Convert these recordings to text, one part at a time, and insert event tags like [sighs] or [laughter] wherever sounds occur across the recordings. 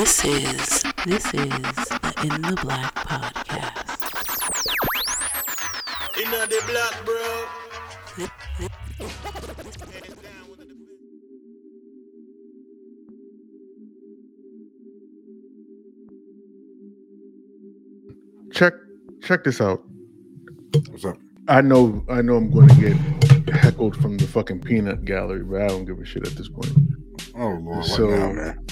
This is this is the In the Black podcast. In the black, bro. check check this out. What's up? I know I know I'm going to get heckled from the fucking peanut gallery, but I don't give a shit at this point. Oh Lord, So- now, man?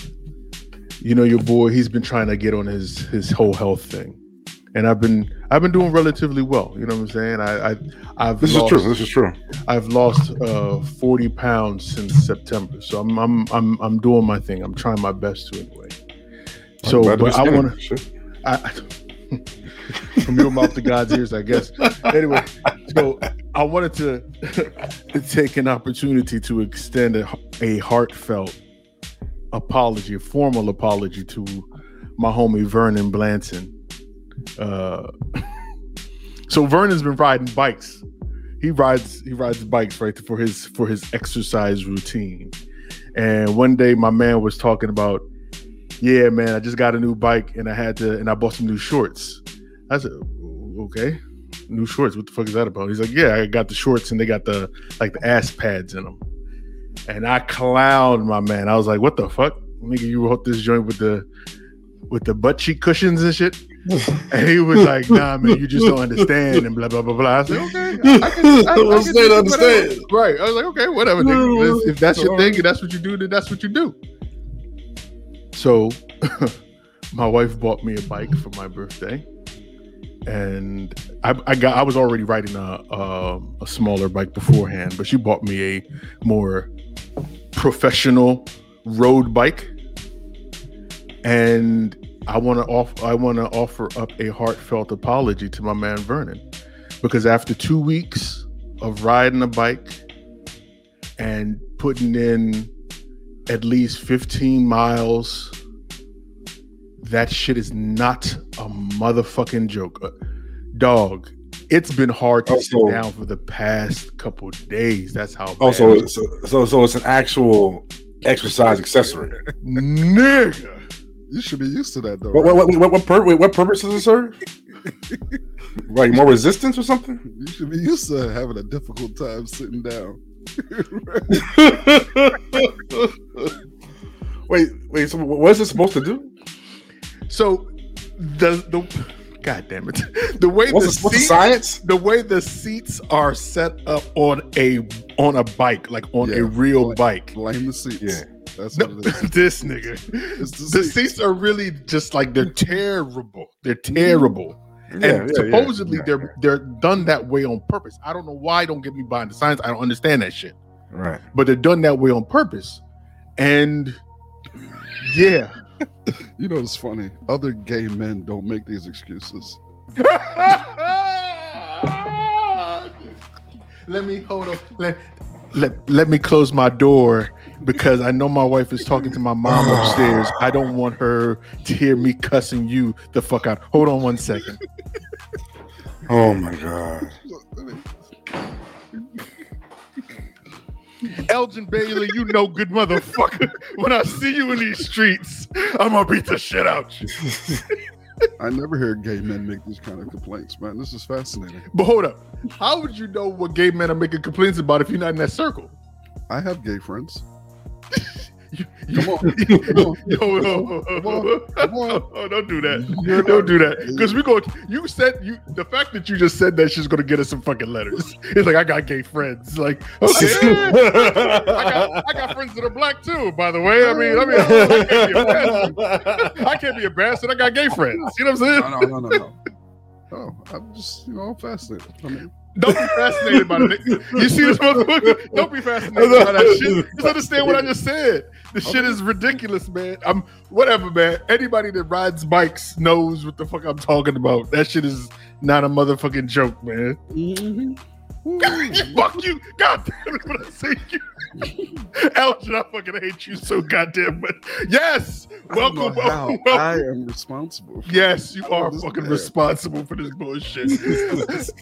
You know your boy, he's been trying to get on his his whole health thing. And I've been I've been doing relatively well. You know what I'm saying? I, I I've This lost, is true. This is true. I've lost uh 40 pounds since September. So I'm I'm I'm I'm doing my thing. I'm trying my best to anyway. So but I want to. I, [laughs] from your mouth to God's ears, I guess. Anyway, so I wanted to, [laughs] to take an opportunity to extend a, a heartfelt apology, a formal apology to my homie Vernon Blanton. Uh, [laughs] so Vernon's been riding bikes. He rides he rides bikes right for his for his exercise routine. And one day my man was talking about yeah, man, I just got a new bike and I had to, and I bought some new shorts. I said, okay, new shorts. What the fuck is that about? He's like, yeah, I got the shorts and they got the like the ass pads in them. And I clowned my man. I was like, what the fuck, nigga? You wrote this joint with the with the butt cheek cushions and shit. [laughs] And he was like, nah, man, you just don't understand and blah blah blah blah. I said, okay, I can, I, I can [laughs] Understand, understand. Right. I was like, okay, whatever. Nigga. If that's your thing and that's what you do, then that's what you do. So [laughs] my wife bought me a bike for my birthday. And I, I got I was already riding a, a a smaller bike beforehand, but she bought me a more professional road bike. And I want to off I want to offer up a heartfelt apology to my man Vernon because after 2 weeks of riding a bike and putting in at least 15 miles. That shit is not a motherfucking joke. Uh, dog, it's been hard to sit down for the past couple days. That's how Oh, so, so so so it's an actual exercise accessory. nigga. You should be used to that though. What what what what, what, pur- what purpose does it serve? right, more resistance or something? You should be used to having a difficult time sitting down. [laughs] wait wait. So what is it supposed to do? So the the god damn it. [laughs] The way What's, the the, what's the science? the way the seats are set up on a on a bike, like on Yeah. a real bike. Blame the seats. Yeah. That's No, what it is. [laughs] this nigga. It's the The seats. seats are really just like they're mm-hmm. terrible. They're mm-hmm. terrible. Yeah, yeah, and yeah, supposedly yeah, they're they're done that way on purpose. I don't know why. Don't get me behind the science. I don't understand that shit. right. But they're done that way on purpose. And yeah, [laughs] You know, it's funny. Other gay men don't make these excuses. [laughs] let me hold on. Let, let let me close my door because I know my wife is talking to my mom [sighs] upstairs. I don't want her to hear me cussing you the fuck out. Hold on one second. Oh my god. [laughs] Elgin Bailey, you know good motherfucker. When I see you in these streets, I'm gonna beat the shit out you. [laughs] I never hear gay men make these kind of complaints, man. This is fascinating. But hold up. How would you know what gay men are making complaints about if you're not in that circle? I have gay friends. [laughs] You, Come on. Come [laughs] on. Yo, yo, yo, Come on. Come on. Oh, don't do that. Don't do that. Because we go. You said you. The fact that you just said that she's gonna get us some fucking letters. [laughs] It's like I got gay friends. Like okay, [laughs] I got, I got friends that are black too. By the way, I mean, I mean, I can't be a bastard. I can't be a bastard. I got gay friends. You know what I'm saying? No, no, no, no, no. Oh, I'm just, you know, I'm fascinated. I mean, Don't be fascinated by it. You see this motherfucker? Don't be fascinated by that shit. Just understand what I just said. The shit is ridiculous, man. I'm whatever, man. Anybody that rides bikes knows what the fuck I'm talking about. That shit is not a motherfucking joke, man. mhm. [laughs] Fuck you. God damn it. When I say you. [laughs] Elgin, I fucking hate you so goddamn much. Yes. [laughs] I don't know Welcome. Welcome. welcome. I am responsible. for Yes, you are fucking responsible for this bullshit.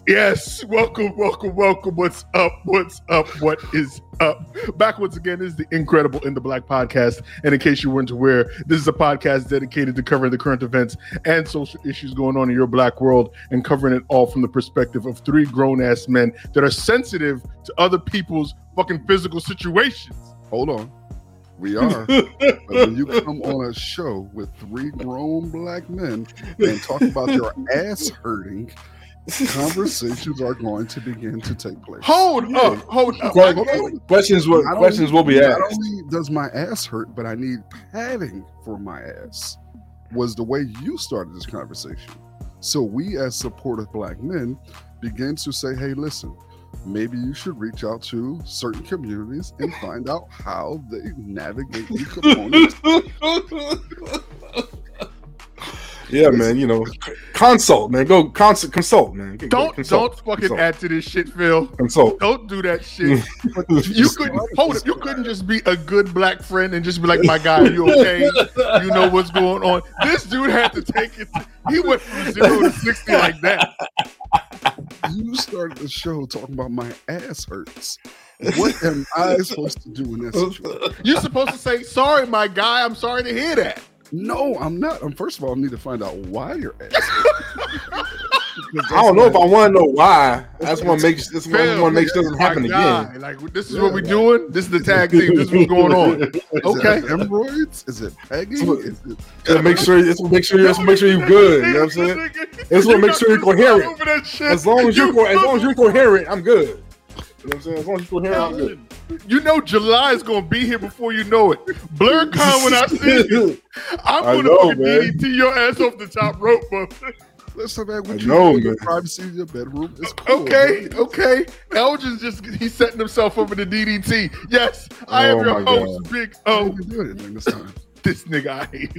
[laughs] yes, welcome, welcome, welcome. What's up? What's up? What is up? Back once again this is the Incredible in the Black podcast. And in case you weren't aware, this is a podcast dedicated to covering the current events and social issues going on in your black world and covering it all from the perspective of three grown ass men that are sensitive to other people's fucking physical situations. Hold on. We are. but when you come on a show with three grown black men and talk about your ass hurting, conversations are going to begin to take place. Hold up, hold up. Que- okay. questions will Not questions will be asked. Not asked. only does my ass hurt, but I need padding for my ass. Was the way you started this conversation. So we, as supportive black men, begin to say, "Hey, listen, maybe you should reach out to certain communities and find out how they navigate these [laughs] components." [laughs] Yeah, man. You know, consult, man. Go consult, consult, man. Go Don't consult, don't fucking consult, add to this shit, Phil. consult. Don't do that shit. You [laughs] couldn't hold it. You couldn't just be a good black friend and just be like, "My guy, you okay? You know what's going on." This dude had to take it. He went from zero to sixty like that. you started the show talking about my ass hurts. What am I supposed to do in that situation? You're supposed to say, "Sorry, my guy. I'm sorry to hear that." No, I'm not. I'm first of all, I need to find out why you're. Because [laughs] I don't know if I want to know why. That's what makes this Phil, want to make doesn't happen guy, again. Like this is Yeah, what we're like- doing. This is the tag team. This is what's going on. [laughs] Okay. hemorrhoids? Is it Is it, make sure. Just make sure. Just make sure you're good. You know what I'm saying? [laughs] It's what makes sure you're coherent. As long as you're as long as you're coherent, I'm good. You know what I'm saying? As long as you're coherent, I'm good. You know July is gonna be here before you know it. Blur [laughs] con when I see you. I'm I gonna know, fucking man. DDT your ass off the top rope, but listen, man, I what you know, your man. privacy in your bedroom is cool. okay, man. okay. Elgin's just he's setting himself up in the DDT. Yes, I am Oh, your my host, Big I O. didn't do anything this. This nigga I hate.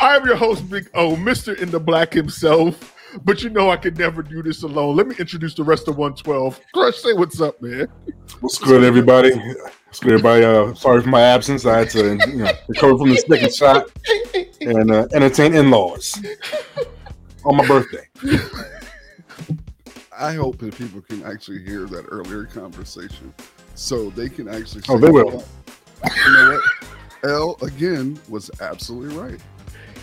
I am your host, Big O, Mr. in the Black himself. But you know I could never do this alone. Let me introduce the rest of 112. Crush, say what's up, man. What's good, everybody? What's good, everybody? Uh, sorry for my absence. I had to you know, recover from the second shot and uh, entertain in-laws on my birthday. I hope that people can actually hear that earlier conversation, so they can actually. Oh, they will. You know what? Elgin was absolutely right.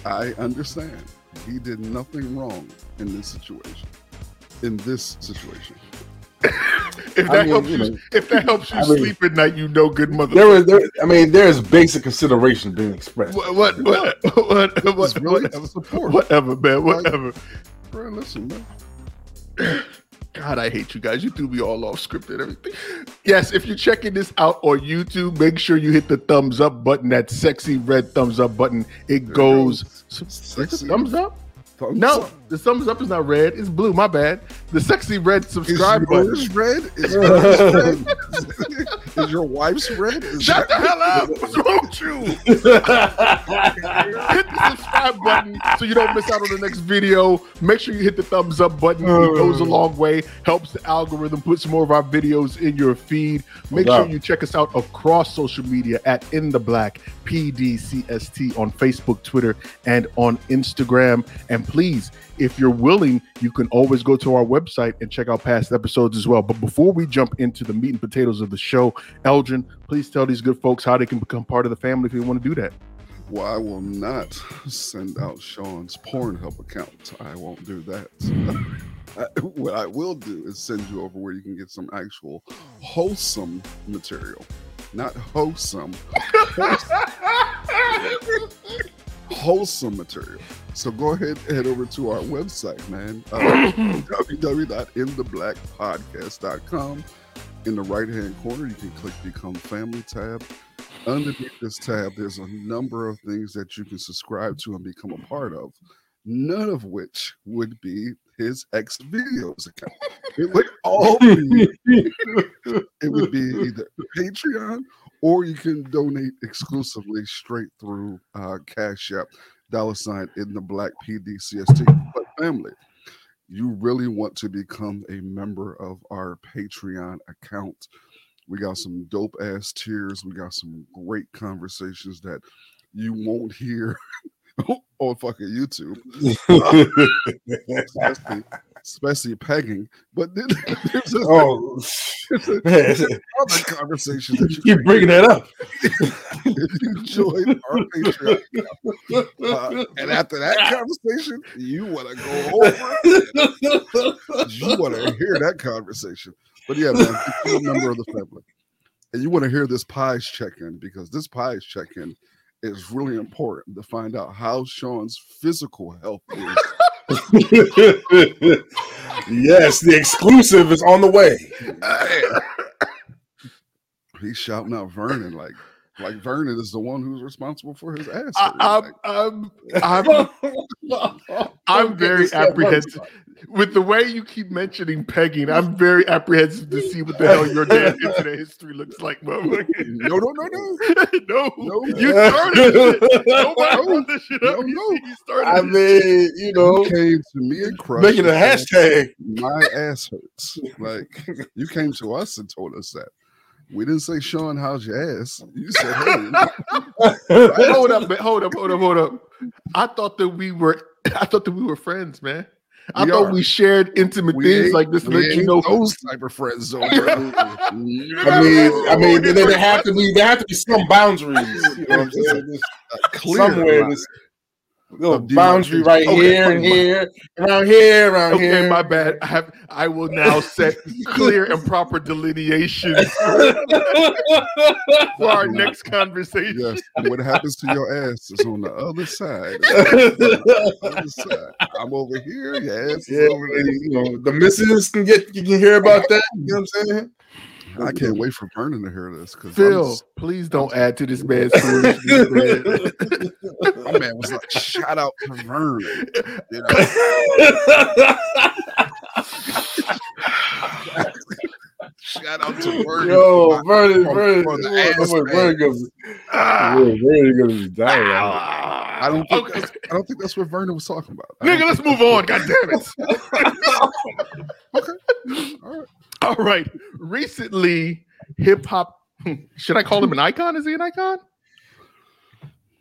I understand. He did nothing wrong in this situation. In this situation, If that I mean, helps you know, if that helps you I mean- sleep at night, you know good mother. There is, there, I mean, there is basic consideration being expressed. What what what [laughs] what, it's what, really whatever, support. whatever, man, whatever. Bro, listen, man. God, I hate you guys. You threw me all off script and everything. Yes, if you're checking this out on YouTube, make sure you hit the thumbs up button. That sexy red thumbs up button. It goes. Sexy thumbs up? Thumbs No, up. The thumbs up is not red. It's blue. My bad. The sexy red Is subscribe button. yours red? Is [laughs] red? Is your wife's red? Is Shut the hell up! What's wrong with you? [laughs] hit the subscribe button so you don't miss out on the next video. Make sure you hit the thumbs up button. It uh. goes a long way, helps the algorithm put some more of our videos in your feed. Make sure you check us out across social media at In the Black PDCST on Facebook, Twitter, and on Instagram. And please, if you're willing, you can always go to our website and check out past episodes as well. But before we jump into the meat and potatoes of the show, Elgin, please tell these good folks how they can become part of the family if they want to do that. Well, I will not send out Sean's Pornhub account. I won't do that. [laughs] What I will do is send you over where you can get some actual wholesome material. Not wholesome, wholesome [laughs] [laughs] material. So go ahead and head over to our website, man. Uh, [laughs] www.intheblackpodcast.com. In the right hand corner, you can click Become Family tab. Underneath this tab, there's a number of things that you can subscribe to and become a part of, none of which would be his X videos account. It would all be [laughs] it would be either Patreon or you can donate exclusively straight through uh, Cash App, dollar sign in the Black PDCST but family. you really want to become a member of our Patreon account, we got some dope ass tiers. We got some great conversations that you won't hear [laughs] [laughs] on fucking YouTube, [laughs] especially, especially pegging. But then [laughs] there's a, oh, there's a- other conversations that you keep bringing that up. if you join our Patreon. Uh, and after that conversation, you want to go over. You want to hear that conversation. But yeah, man, you're a member of the family, and you want to hear this pies check-in because this pies check-in is really important to find out how Sean's physical health is. yes, the exclusive is on the way. He's shouting out Vernon like like Vernon is the one who's responsible for his ass. I, hurting. I'm, I'm, [laughs] I'm, I'm very apprehensive with the way you keep mentioning pegging. I'm very apprehensive to see what the hell your damn internet history looks like, no, no, no, [laughs] no. no, No. you started shit. Nobody this shit up. No, You- no. You started I mean, you know, You came to me and Crush making a hashtag. My ass hurts. Like you came to us and told us that. We didn't say, Sean, how's your ass? You said, hey, Hey, [laughs] hold up, man. Hold up, hold up, hold up. I thought that we were I thought that we were friends, man. I We thought are. we shared intimate we things like this to we let you know those type of friends. Though. [laughs] I mean, I mean, there, there have to be there have to be some boundaries. You know what I'm saying? Clear somewhere line. this little boundary right Okay, here and here, around here, around Okay, here. my bad. I have I will now set [laughs] clear and proper delineations [laughs] for our next conversation. Yes, what happens to your ass is on the other side. [laughs] The other side. I'm over here. Your ass Yeah, over there. you know, the missus can get you can hear about that. You know what I'm saying? I can't wait for Vernon to hear this because Phil, please don't add to this man's foolishness, man. my man was like, shout out to Vernon. You know, shout out to Vernon. Yo, Vernon, from- Vernon, from the Vernon, ass Vernon, man. goes, Ah, Vernon gonna be dying. I don't think Okay. that's, I don't think that's what Vernon was talking about. I Nigga, don't let's think move on. God damn it. that's- All right. All right. Recently, hip hop. [laughs] Should I call him an icon? Is he an icon?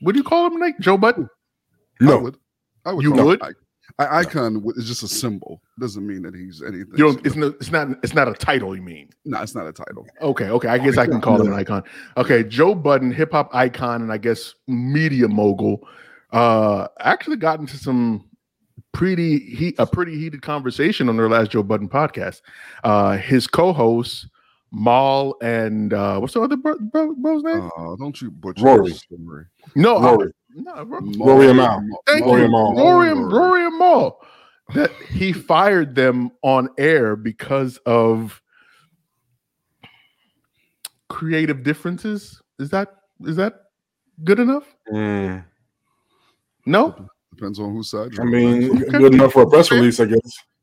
What do you call him, Like Joe Budden? I No, would. I would. You would? I, I, icon w- is just a symbol. Doesn't mean that he's anything. You don't. It's no. It's not. It's not a title. You mean? no, it's not a title. Okay. Okay. I guess I can call him an icon. Okay. Joe Budden, hip hop icon, and I guess media mogul. Uh, actually got into some pretty heat a pretty heated conversation on their last Joe Budden podcast. Uh, his co-hosts Mal and uh, what's the other bro, bro, bro's name? Uh, don't you butcher Rory. story. no, I- Rory. no, Ro- Rory and Mal. Thank Rory you, and Mal. Rory and Rory and Mal. That he fired them on air because of creative differences. Is that is that good enough? Mm, No, Depends on whose side. I you're on. mean, good enough for a press release, I guess.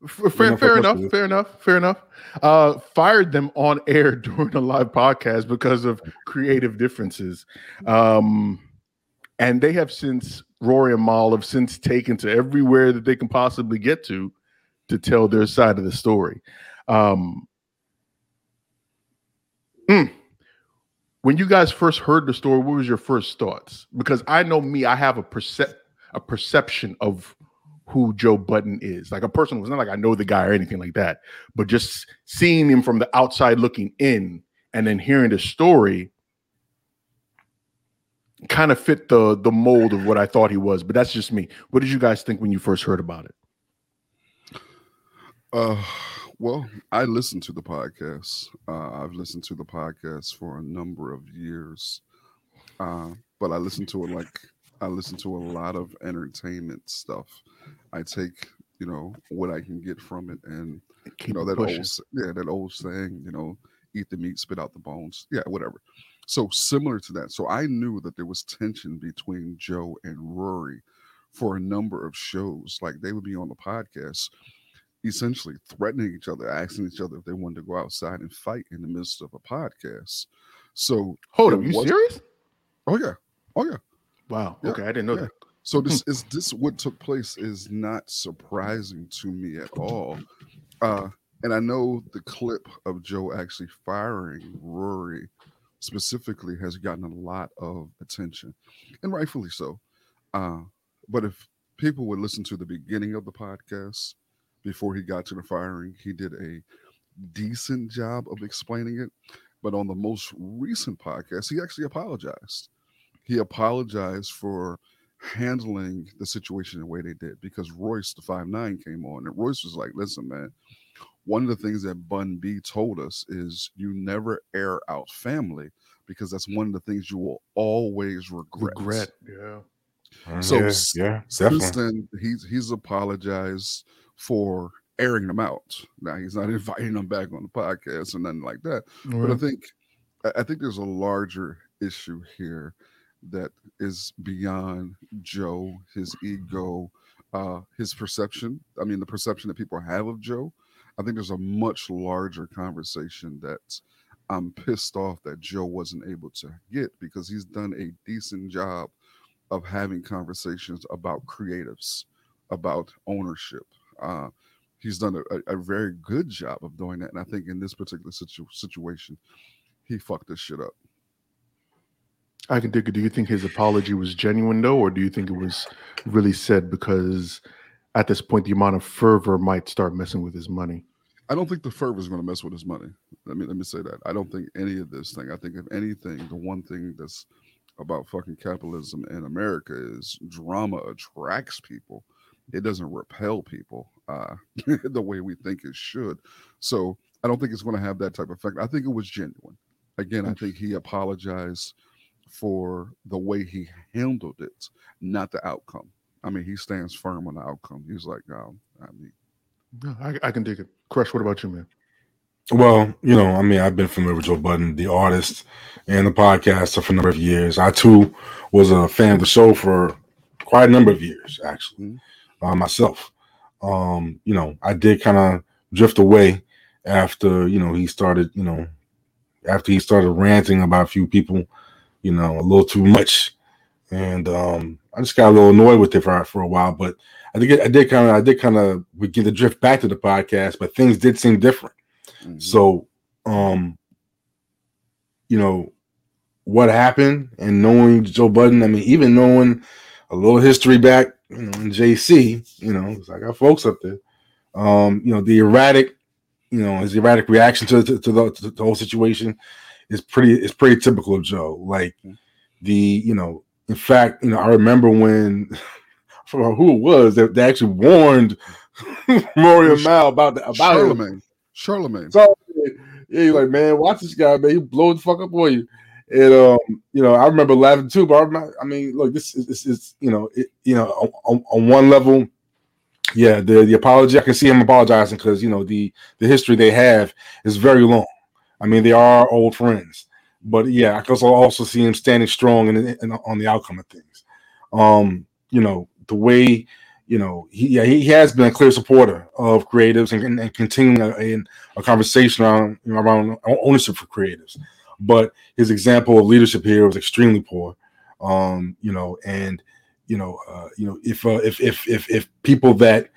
Fair, enough fair enough. Fair enough. Fair enough. Uh, fired them on [laughs] air during a live podcast because of creative differences. Um, and they have since Rory and Mal have since taken to everywhere that they can possibly get to to tell their side of the story. Um, mm. When you guys first heard the story, what was your first thoughts? Because I know me, I have a percep- a perception of who Joe Budden is. Like a person was not like I know the guy or anything like that, but just seeing him from the outside looking in and then hearing the story kind of fit the the mold of what I thought he was. But that's just me. What did you guys think when you first heard about it? Uh, well, I listened to the podcast. Uh, I've listened to the podcast for a number of years, uh, but I listen to it like I listen to a lot of entertainment stuff. I take you know what I can get from it, and you know that pushing. old yeah that old saying, you know, eat the meat, spit out the bones. Yeah, whatever. So similar to that. So I knew that there was tension between Joe and Rory for a number of shows. Like they would be on the podcast essentially threatening each other, asking each other if they wanted to go outside and fight in the midst of a podcast. So, Hold up, you serious? oh yeah, oh yeah, Wow. Yeah, Okay, I didn't know yeah. that. So this [laughs] is this what took place is not surprising to me at all. Uh, and I know the clip of Joe actually firing Rory specifically has gotten a lot of attention, and rightfully so. Uh, but if people would listen to the beginning of the podcast before he got to the firing, he did a decent job of explaining it. But on the most recent podcast, he actually apologized. He apologized for handling the situation the way they did because Royce, the five nine, came on, and Royce was like, "Listen, man, one of the things that Bun B told us is you never air out family because that's one of the things you will always regret." Regret. Yeah. Mm-hmm. So yeah, yeah, Since definitely. then, he's he's apologized for airing them out. Now he's not [laughs] inviting them back on the podcast or nothing like that. But I think I- I think there's a larger issue here that is beyond Joe, his ego, uh, his perception. I mean, the perception that people have of Joe. I think there's a much larger conversation that I'm pissed off that Joe wasn't able to get because he's done a decent job of having conversations about creatives, about ownership. Uh, he's done a, a, a very good job of doing that. And I think in this particular situ- situation, he fucked this shit up. I can dig it. Do you think his apology was genuine though, or do you think it was really said because at this point the amount of fervor might start messing with his money? I don't think the fervor is going to mess with his money. Let me let me say that. I don't think any of this thing. I think if anything, the one thing that's about fucking capitalism in America is drama attracts people. It doesn't repel people uh, [laughs] the way we think it should. So I don't think it's going to have that type of effect. I think it was genuine. Again, I think he apologized for the way he handled it, not the outcome. I mean, he stands firm on the outcome. He's like, um, I mean, No, I, I can dig it. Crush, what about you, man? Well, you know, I mean, I've been familiar with Joe Budden, the artist, and the podcaster for a number of years. I too was a fan of the show for quite a number of years, actually, Mhm. uh, myself. Um, you know, I did kind of drift away after you know he started, you know, after he started ranting about a few people, you know, a little too much, and um, I just got a little annoyed with it for for a while. But I think I did kind of I did kind of begin to drift back to the podcast, but things did seem different. mhm. So, um, you know, what happened and knowing Joe Budden, I mean, even knowing a little history back, you know, in JC, you know, I got folks up there. Um, you know, the erratic, you know, his erratic reaction to, to, to the, to the whole situation is pretty is pretty typical of Joe. Like the, you know, in fact, you know, I remember when [laughs] I forgot who it was that they actually warned [laughs] Mario Mal about the, about him. Charlemagne. Charlemagne. So yeah, you're like, man, watch this guy, man. He blow the fuck up on you. And um, you know, I remember laughing too, but I'm not, I mean, look, this is this is you know, it, you know, on, on, on one level, yeah, the the apology, I can see him apologizing because you know the the history they have is very long. I mean, they are old friends, but yeah, I also also see him standing strong and on the outcome of things. Um, you know, the way you know he yeah, he has been a clear supporter of creatives and, and, and continuing a, a, a conversation around you know, around ownership for creatives. But his example of leadership here was extremely poor. Um, you know, and you know, uh, you know, if uh, if if if if people that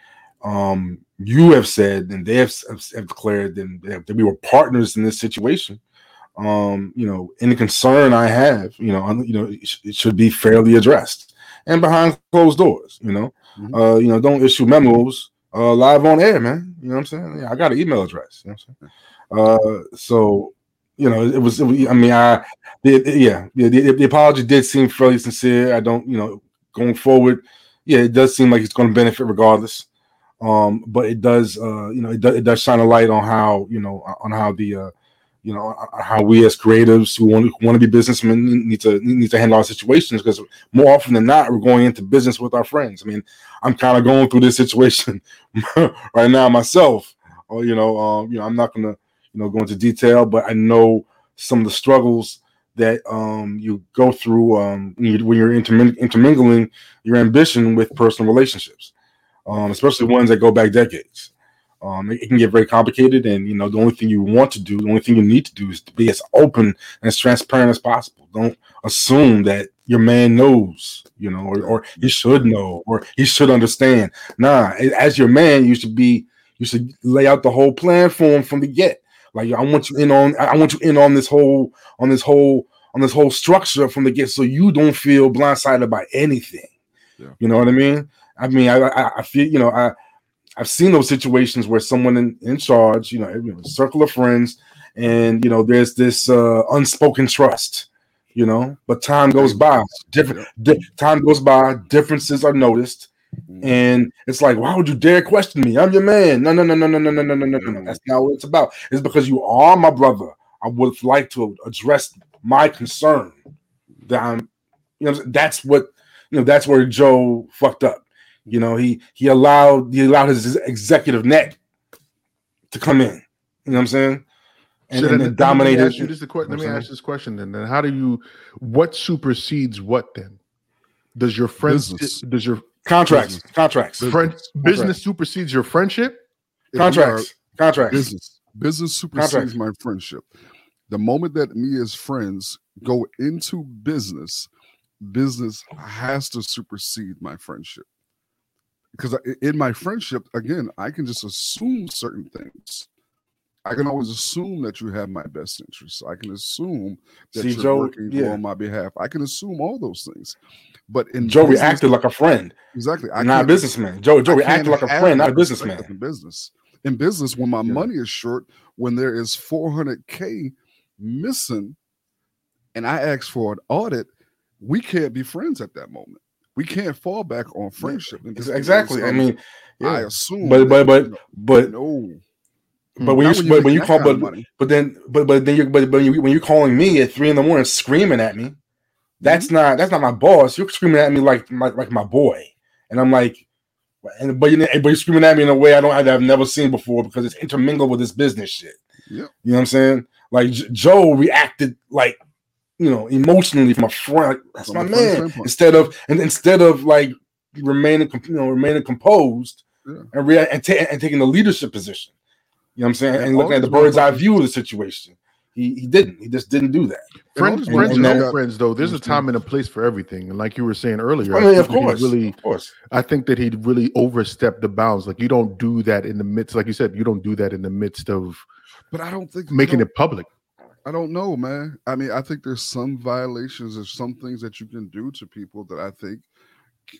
um you have said and they have, have, declared that we were partners in this situation. Um you know any concern i have you know you know it, sh- it should be fairly addressed and behind closed doors you know? Mhm. uh you know don't issue memos uh live on air man. You know what i'm saying? Yeah, i got an email address you know what i'm saying? Uh so you know it was, it was i mean i yeah the, the, the apology did seem fairly sincere. I don't you know going forward yeah it does seem like it's going to benefit regardless um but it does uh you know it, does it does shine a light on how you know on how the uh you know how we as creatives who want, want to be businessmen need to need to handle our situations because more often than not we're going into business with our friends. I mean i'm kind of going through this situation [laughs] right now myself. Or you know um you know i'm not gonna you know go into detail but i know some of the struggles that um you go through um when, you, when you're intermingling your ambition with personal relationships um, especially ones that go back decades. Um, it, it can get very complicated, and you know the only thing you want to do, the only thing you need to do, is to be as open and as transparent as possible. Don't assume that your man knows, you know, or, or he should know, or he should understand. Nah, as your man, you should be, you should lay out the whole plan for him from the get. Like I want you in on, I want you in on this whole, on this whole, on this whole structure from the get, so you don't feel blindsided by anything. Yeah. You know what I mean? I mean, I, I, I feel, you know, I, I've seen those situations where someone in, in charge, you know, you know, circle of friends, and you know, there's this uh, unspoken trust, you know. But time goes by, different di- time goes by, differences are noticed, Mm-hmm. and it's like, why would you dare question me? I'm your man. No, no, no, no, no, no, no, no, no, no, no. That's not what it's about. It's because you are my brother. I would like to address my concern. That I'm, you know, that's what you know. That's where Joe fucked up. You know, he he allowed he allowed his executive neck to come in. You know what I'm saying? And, So and, then and dominate Let me it. ask you, this the let me ask this question then. Then how do you? What supersedes what then? Does your friends? Business. Does your Contracts, contracts, friend business supersedes your friendship? If are contracts, contracts. business business supersedes Contracts. my friendship the moment that me as friends go into business business has to supersede my friendship because in my friendship again i can just assume certain things i can always assume that you have my best interests i can assume that See, you're Joe, working yeah. on my behalf i can assume all those things but in Joe business- reacted like a friend, exactly not a businessman. Joe, Joe I reacted like a friend, not a businessman. In business, in business, when my Yeah. money is short, when there is 400k missing, and I ask for an audit, we can't be friends at that moment. We can't fall back on friendship. Exactly. I um, mean, I assume, but but but but no. but when Not you when you're when you call but money. but then but but then you but but you, when you're calling me at three in the morning screaming at me, that's Mm-hmm. not that's not my boss. You're screaming at me like like like my boy, and I'm like, and but you but you're screaming at me in a way I don't I've never seen before because it's intermingled with this business shit. Yeah, You know what I'm saying? Like J- Joe reacted like you know emotionally from a friend. That's From my man. Instead of and instead of like remaining you know remaining composed Yeah. and rea- and, ta- and taking the leadership position. You know what I'm saying? And And, looking at the bird's eye view of the situation. He he didn't. He just didn't do that. Friends, And- friends, and and that- no friends though. There's a time and a place for everything. And like you were saying earlier, I I mean, think of that he course, really, of course. I think that he really overstepped the bounds. Like you don't do that in the midst, like you said, you don't do that in the midst of But I don't think making don't- it public. I don't know, man. I mean, I think there's some violations or some things that you can do to people that I think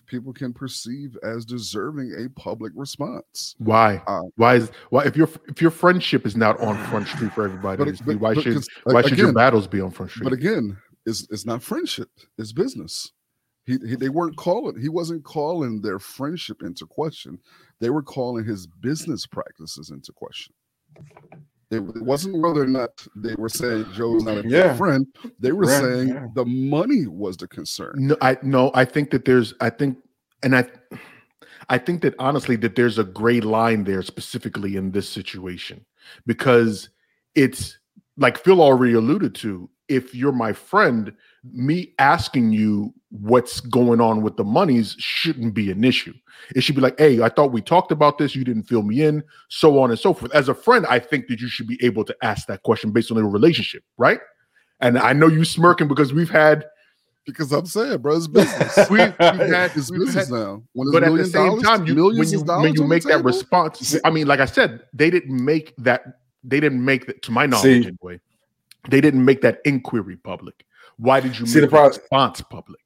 people can perceive as deserving a public response. Why? Uh, why is why if your if your friendship is not on front street for everybody, But- but- why but should why should your battles be on front street? But again, it's it's not friendship; it's business. He, he they weren't calling. He wasn't calling their friendship into question. They were calling his business practices into question. It, it wasn't whether or not they were saying Joe's not a good Yeah. friend. They were Right, saying yeah. the money was the concern. No, I no, I think that there's I think and I I think that honestly that there's a gray line there specifically in this situation because it's like Phil already alluded to if you're my friend me asking you what's going on with the monies shouldn't be an issue it should be like hey i thought we talked about this you didn't fill me in so on and so forth as a friend i think that you should be able to ask that question based on your relationship right and i know you smirking because we've had Because I'm saying, bro, it's business. [laughs] we, we've had, it's we've business had- now. When but at the same dollars- time, you, when millions you of when dollars you make that response, I mean, like I said, they didn't make that. They didn't make that, to my knowledge, See- anyway. They didn't make that inquiry public. Why did you See, make the the pro- response public?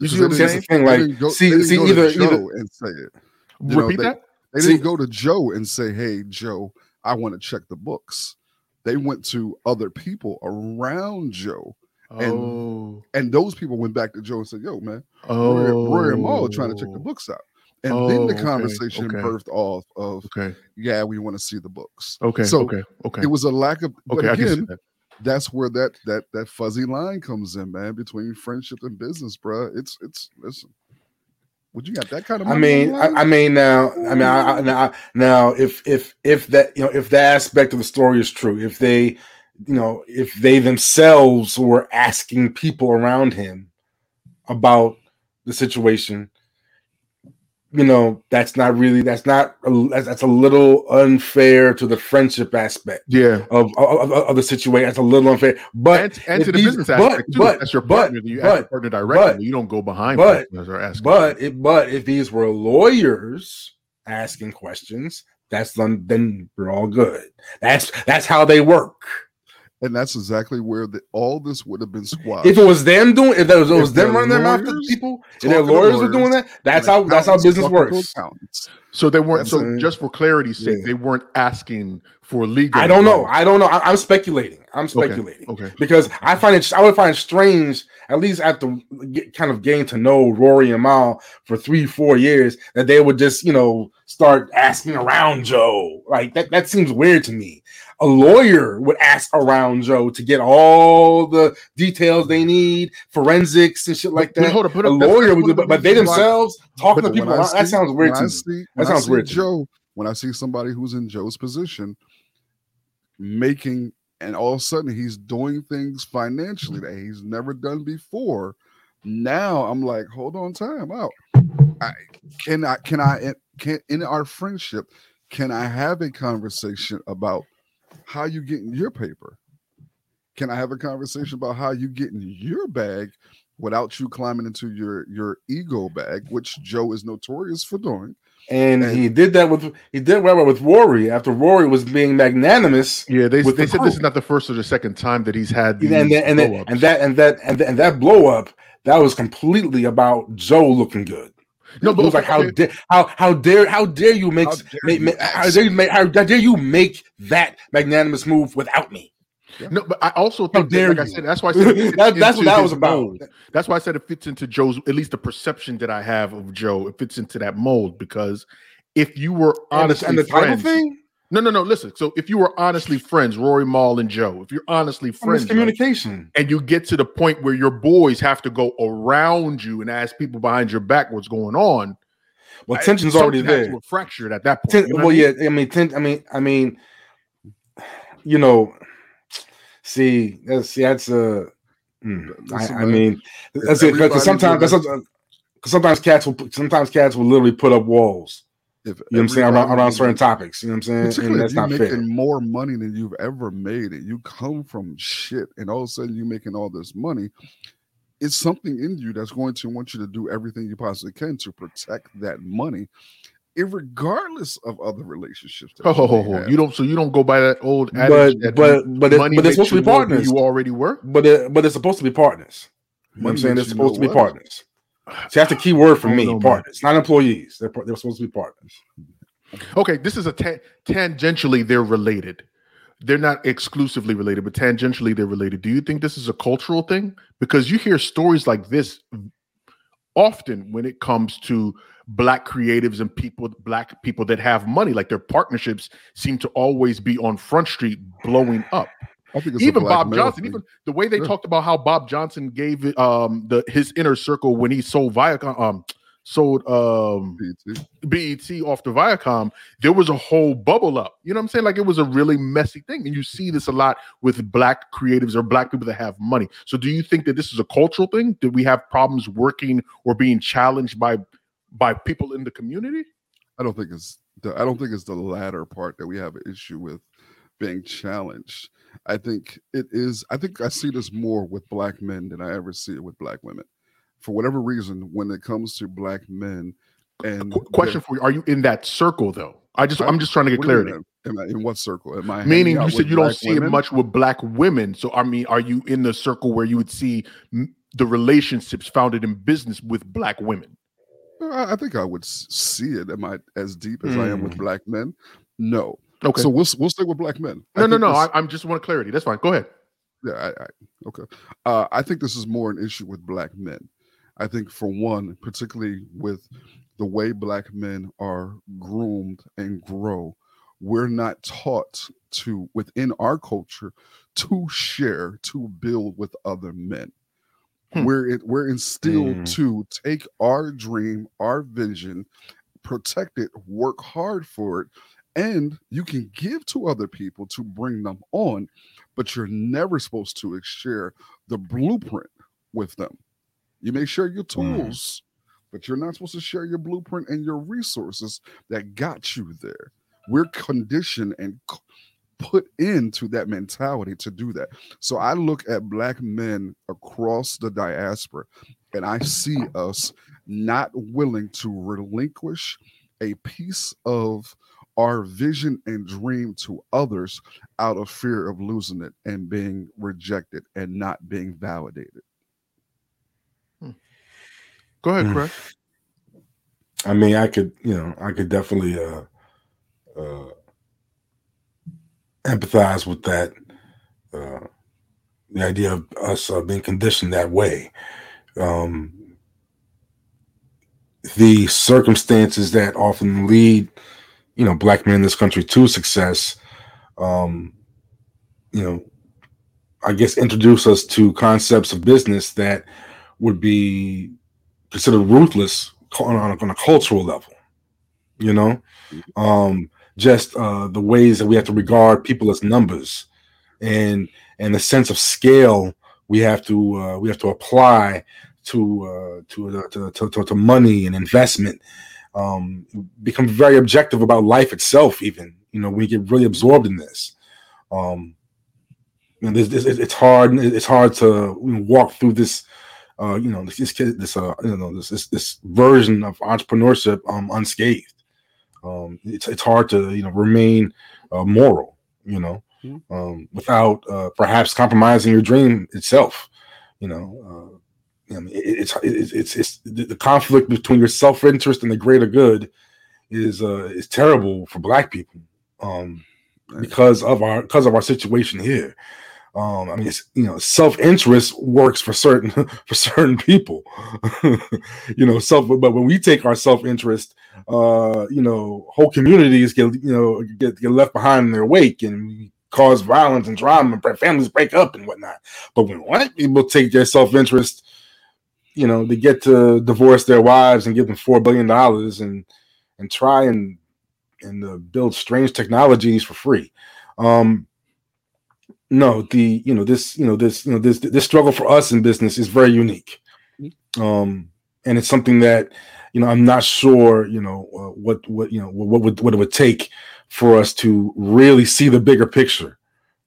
You see what I'm saying? thing. Like, go- see, see, either either and say it. You know, Repeat they- that. They See- didn't go to Joe and say, "Hey, Joe, I want to check the books." They went to other people around Joe, and- Oh, and those people went back to Joe and said, "Yo, man, oh, Roy, Roy and Mal are trying to check the oh. books out." And then Oh, the conversation okay. birthed off of, Okay, "Yeah, we want to see the books." okay, So, okay, okay, It was a lack of. But okay. I can see again, that. That's where that that that fuzzy line comes in, man, between friendship and business, bro. It's it's listen. Would you got that kind of? I mean, I. I mean now, I mean, I, I, now, now, if if if that you know, if that aspect of the story is true, if they, you know, if they themselves were asking people around him about the situation, you know, that's not really that's not that's, a little unfair to the friendship aspect Yeah. of of, of, of the situation. That's a little unfair, but and, and to the these- business but- aspect too. but- That's your but- partner. you ask your but- partner directly. but- you don't go behind but- or ask. But it, but if these were lawyers asking questions, that's then then we're all good. That's that's how they work. And that's exactly where the, all this would have been squashed. If it was them doing, if it was, it was them running their mouth to people, and their talking to lawyers were doing that, that's how that's how business works. accountants. so they weren't. That's So a- just for clarity's sake, Yeah. they weren't asking for legal. I don't know. I don't know. I, I'm speculating. I'm Okay, speculating Okay. because I find it. I would find it strange, at least after get, kind of getting to know Rory and Mal for three, four years, that they would just you know start asking around Joe. Like that. That seems weird to me. A lawyer would ask around Joe to get all the details they need, forensics and shit like that. hold on, but a that's- lawyer would one do, of the but, but they themselves talking to people. I that sounds weird to I me. see- That sounds see weird. Joe, when I see somebody who's in Joe's position making, and all of a sudden he's doing things financially that he's never done before. Now I'm like, hold on, time out. I, can I, can I, can in our friendship, can I have a conversation about how you getting your paper? Can I have a conversation about how you getting your bag without you climbing into your your ego bag, which Joe is notorious for doing? And And- he did that with he did that with Rory after Rory was being magnanimous. Yeah, they, they the said this is not the first or the second time that he's had these And then, and, then, blow-ups. and that and that and, that- and that blow up that was completely about Joe looking good. No, it was like how dare how how dare how dare you make How dare you make- how dare you make how dare you make that magnanimous move without me? No, but I also think, that, like I said, that's why I said [laughs] That- that's what that was about. mold. That's why I said it fits into Joe's, at least the perception that I have of Joe. It fits into that mold because if you were And the, honestly and the title friends, thing, no, no, no. Listen, so if you were honestly friends, Rory Mal and Joe, if you're honestly friends, right, miscommunication. and you get to the point where your boys have to go around you and ask people behind your back what's going on, Well, I- tension's already there. fractured at that point. Ten, you know well, I mean? yeah. I mean, ten, I mean, I mean, you know, see, that's see, that's a. Hmm, Listen, I, I mean, that's it. Because sometimes, did because sometimes cats will, sometimes cats will literally put up walls. If You know what I'm saying around, around certain topics. You know what I'm saying, and that's not making fair. more money than you've ever made, and you come from shit, and all of a sudden you're making all this money. It's something in you that's going to want you to do everything you possibly can to protect that money, regardless of other relationships. that Ho, ho, you ho, may oh, ho. have. You don't. So you don't go by that old But adage that but but it, money but it's makes supposed to be partners. You already were. But it, but it's supposed to be partners. You know what I'm saying? They're makes you know supposed to be what? partners. See, that's the key word for Oh, me. no, man. partners, not employees. They're, they're supposed to be partners. Okay, this is a ta- tangentially they're related. They're not exclusively related, but tangentially they're related. Do you think this is a cultural thing? Because you hear stories like this often when it comes to black creatives and people, black people that have money, like their partnerships seem to always be on Front Street blowing up. I think it's even Bob Johnson, thing. even the way they talked about how Bob Johnson gave it, um the his inner circle when he sold Viacom, um sold um PT. BET off the Viacom, there was a whole bubble up. You know what I'm saying? Like it was a really messy thing. And you see this a lot with black creatives or black people that have money. So do you think that this is a cultural thing? Do we have problems working or being challenged by by people in the community? I don't think it's the I don't think it's the latter part that we have an issue with being challenged. I think it is I think I see this more with black men than I ever see it with black women. For whatever reason, when it comes to black men and Qu- question for you: Are you in that circle though? I just I'm just trying to get What do you clarity. Am I in what circle? Am I Meaning, you said you don't see it much with black women. So, I mean, are you in the circle where you would see m- the relationships founded in business with black women? I think I would see it. Am I as deep as I am with black men? No. Hmm. Okay. So we'll we'll stay with black men. I no, no, no. this- I, I'm just want clarity. That's fine. Go ahead. Yeah, I, I okay. Uh, I think this is more an issue with black men. I think for one, particularly with the way black men are groomed and grow, we're not taught to within our culture to share, to build with other men. Hmm. We're it, we're instilled Mm. to take our dream, our vision, protect it, work hard for it, and you can give to other people to bring them on but you're never supposed to share the blueprint with them. You may share your Mm. tools, but you're not supposed to share your blueprint and your resources that got you there. We're conditioned and c- put into that mentality to do that. So I look at black men across the diaspora and I see us not willing to relinquish a piece of our vision and dream to others out of fear of losing it and being rejected and not being validated. Go ahead, Mm. Craig. I mean, I could, you know, I could definitely uh, uh, empathize with that. Uh, the idea of us uh, being conditioned that way. Um, the circumstances that often lead, you know, black men in this country to success, um, you know, I guess introduce us to concepts of business that would be considered ruthless on a, on a cultural level. You know, um, just uh, the ways that we have to regard people as numbers, and and the sense of scale we have to uh, we have to apply to uh, to, uh, to, to to money and investment. Um, become very objective about life itself. Even you know, we get really absorbed in this. Um, know, this, this, it's hard. It's hard to walk through this uh, you know, this this this uh, you know, this this this version of entrepreneurship um unscathed. Um, it's it's hard to you know remain uh, moral, you know, Mhm. um, without uh, perhaps compromising your dream itself. You know, uh, you know, it, it's it's it's it's the, the conflict between your self interest and the greater good is uh is terrible for Black people. Um, because of our because of our situation here. Um, I mean, you know, self interest works for certain [laughs] for certain people. [laughs] you know, self. But when we take our self interest, uh, you know, whole communities get you know get, get left behind in their wake and cause violence and drama, and families break up and whatnot. But when white people take their self interest, you know, they get to divorce their wives and give them four billion dollars and and try and and uh, build strange technologies for free. Um, no, the you know this you know this you know this this struggle for us in business is very unique, um, and it's something that you know I'm not sure you know uh, what what you know what would what it would take for us to really see the bigger picture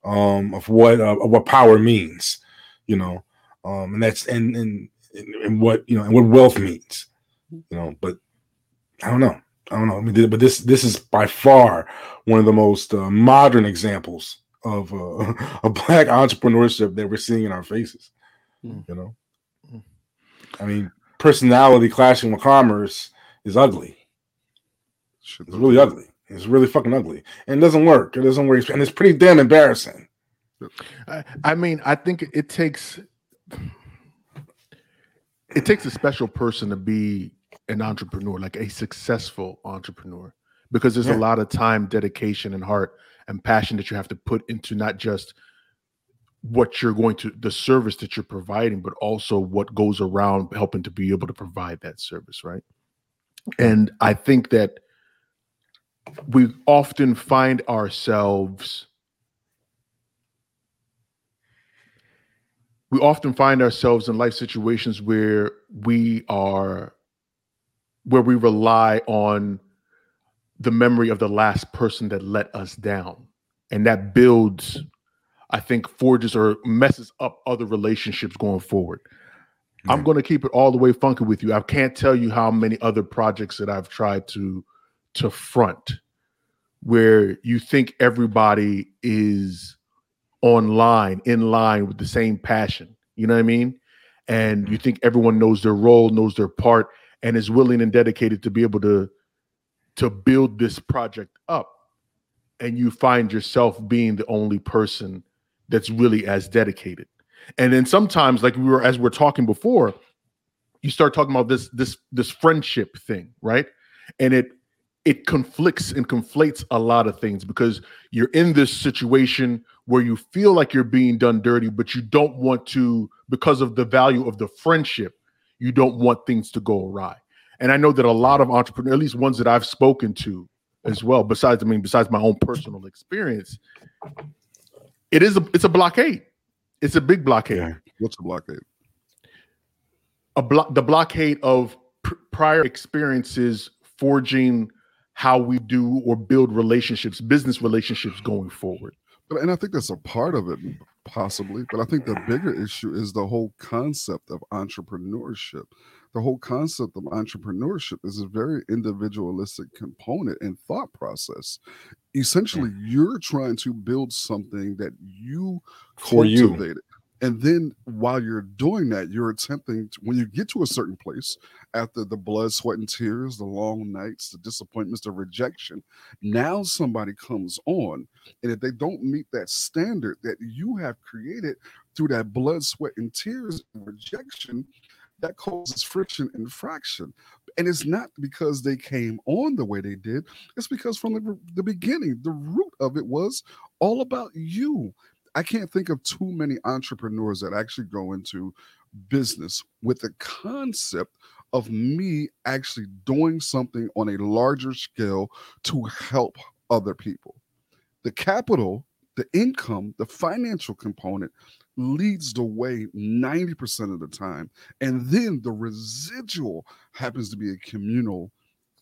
um, of what uh, of what power means, you know, um, and that's and and and what you know and what wealth means, you know. But I don't know. I don't know. I mean, but this this is by far one of the most uh, modern examples of uh, [laughs] of black entrepreneurship that we're seeing in our faces. Mm. You know, Mm. I mean, personality clashing with commerce is ugly. It's really ugly. It's really fucking ugly, and it doesn't work. It doesn't work, and it's pretty damn embarrassing. I, I mean, I think it takes it takes a special person to be an entrepreneur, like a successful entrepreneur, because there's Yeah. a lot of time, dedication, and heart and passion that you have to put into not just what you're going to the service that you're providing, but also what goes around helping to be able to provide that service, right? And I think that we often find ourselves we often find ourselves in life situations where we are where we rely on the memory of the last person that let us down. And that builds i think forges or messes up other relationships going forward. I'm going to keep it all the way funky with you. I can't tell you how many other projects that i've tried to to front where you think everybody is online in line with the same passion. You know what i mean? And you mm-hmm. think everyone knows their role knows their part and is willing and dedicated to be able to to build this project up and you find yourself being the only person that's really as dedicated. And then sometimes like we were as we we're talking before you start talking about this this this friendship thing right? And it it conflicts and conflates a lot of things because you're in this situation where you feel like you're being done dirty but you don't want to because of the value of the friendship you don't want things to go awry and i know that a lot of entrepreneurs at least ones that i've spoken to as well besides i mean besides my own personal experience it is a it's a blockade it's a big blockade Yeah. What's a blockade? a block the blockade of pr- prior experiences forging how we do or build relationships, business relationships going forward. But and I think that's a part of it, possibly. But I think the bigger issue is the whole concept of entrepreneurship. The whole concept of entrepreneurship is a very individualistic component and thought process. Essentially, you're trying to build something that you For you. And then while you're doing that, you're attempting to, when you get to a certain place after the blood, sweat, and tears, the long nights, the disappointments, the rejection, now somebody comes on. And if they don't meet that standard that you have created through that blood, sweat, and tears and rejection, that causes friction and fraction. And it's not because they came on the way they did, it's because from the, the beginning, the root of it was all about you. I can't think of too many entrepreneurs that actually go into business with the concept of me actually doing something on a larger scale to help other people. The capital, the income, the financial component leads the way 90% of the time. And then the residual happens to be a communal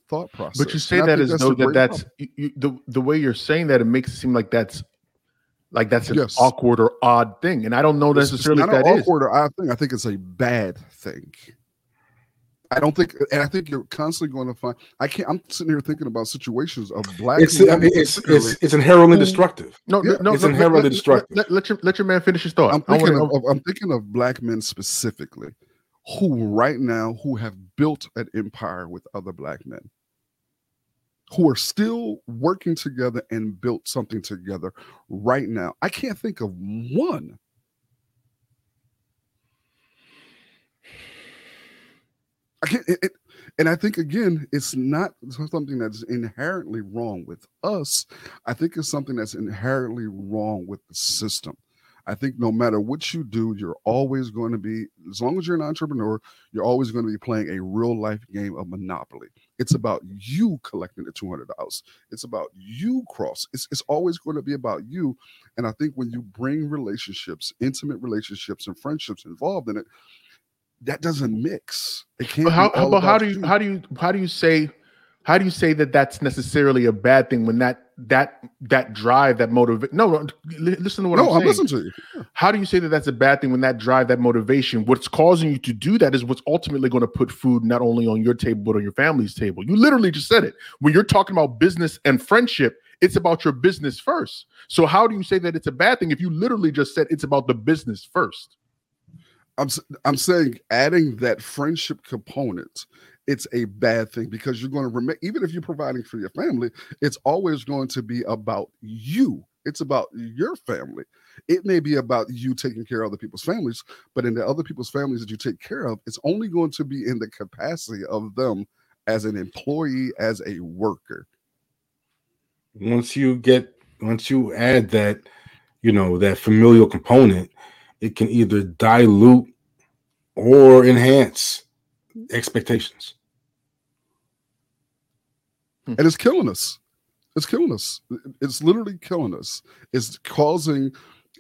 thought process. But you say And that that's no that that's you, you, the the way you're saying that it makes it seem like that's like that's an Yes. awkward or odd thing, and I don't know It's- it's necessarily that an is. awkward or odd thing. I think it's a bad thing. I don't think, and I think you're constantly going to find. I can't. I'm sitting here thinking about situations of black. It's I mean, it's it's it's inherently destructive. No, Yeah, no, it's no, inherently let- let- destructive. Let, let your let your man finish his thought. I'm thinking wanna- of, of- I'm thinking of black men specifically, who right now who have built an empire with other black men, who are still working together and built something together right now. I can't think of one. I can't. It, it- and I think again, it's not something that's inherently wrong with us. I think it's something that's inherently wrong with the system. I think no matter what you do, you're always going to be, as long as you're an entrepreneur, you're always going to be playing a real life game of Monopoly. It's about you collecting the $200. It's about you cross. It's, it's always going to be about you. And I think when you bring relationships, intimate relationships, and friendships involved in it, that doesn't mix. It can't. But how, be all but how do you how do you how do you say how do you say that that's necessarily a bad thing when that that that drive that motivate no, no li- listen to what no, I'm saying. No, I'm saying. listening to you. how do you say that that's a bad thing when that drive that motivation what's causing you to do that is what's ultimately going to put food not only on your table but on your family's table you literally just said it when you're talking about business and friendship it's about your business first so how do you say that it's a bad thing if you literally just said it's about the business first I'm I'm saying adding that friendship component, it's a bad thing because you're going to remain even if you're providing for your family, it's always going to be about you. It's about your family. It may be about you taking care of other people's families, but in the other people's families that you take care of, it's only going to be in the capacity of them as an employee, as a worker. Once you get once you add that, you know, that familial component, it can either dilute or enhance expectations. and it's killing us. It's killing us. It's literally killing us. It's causing.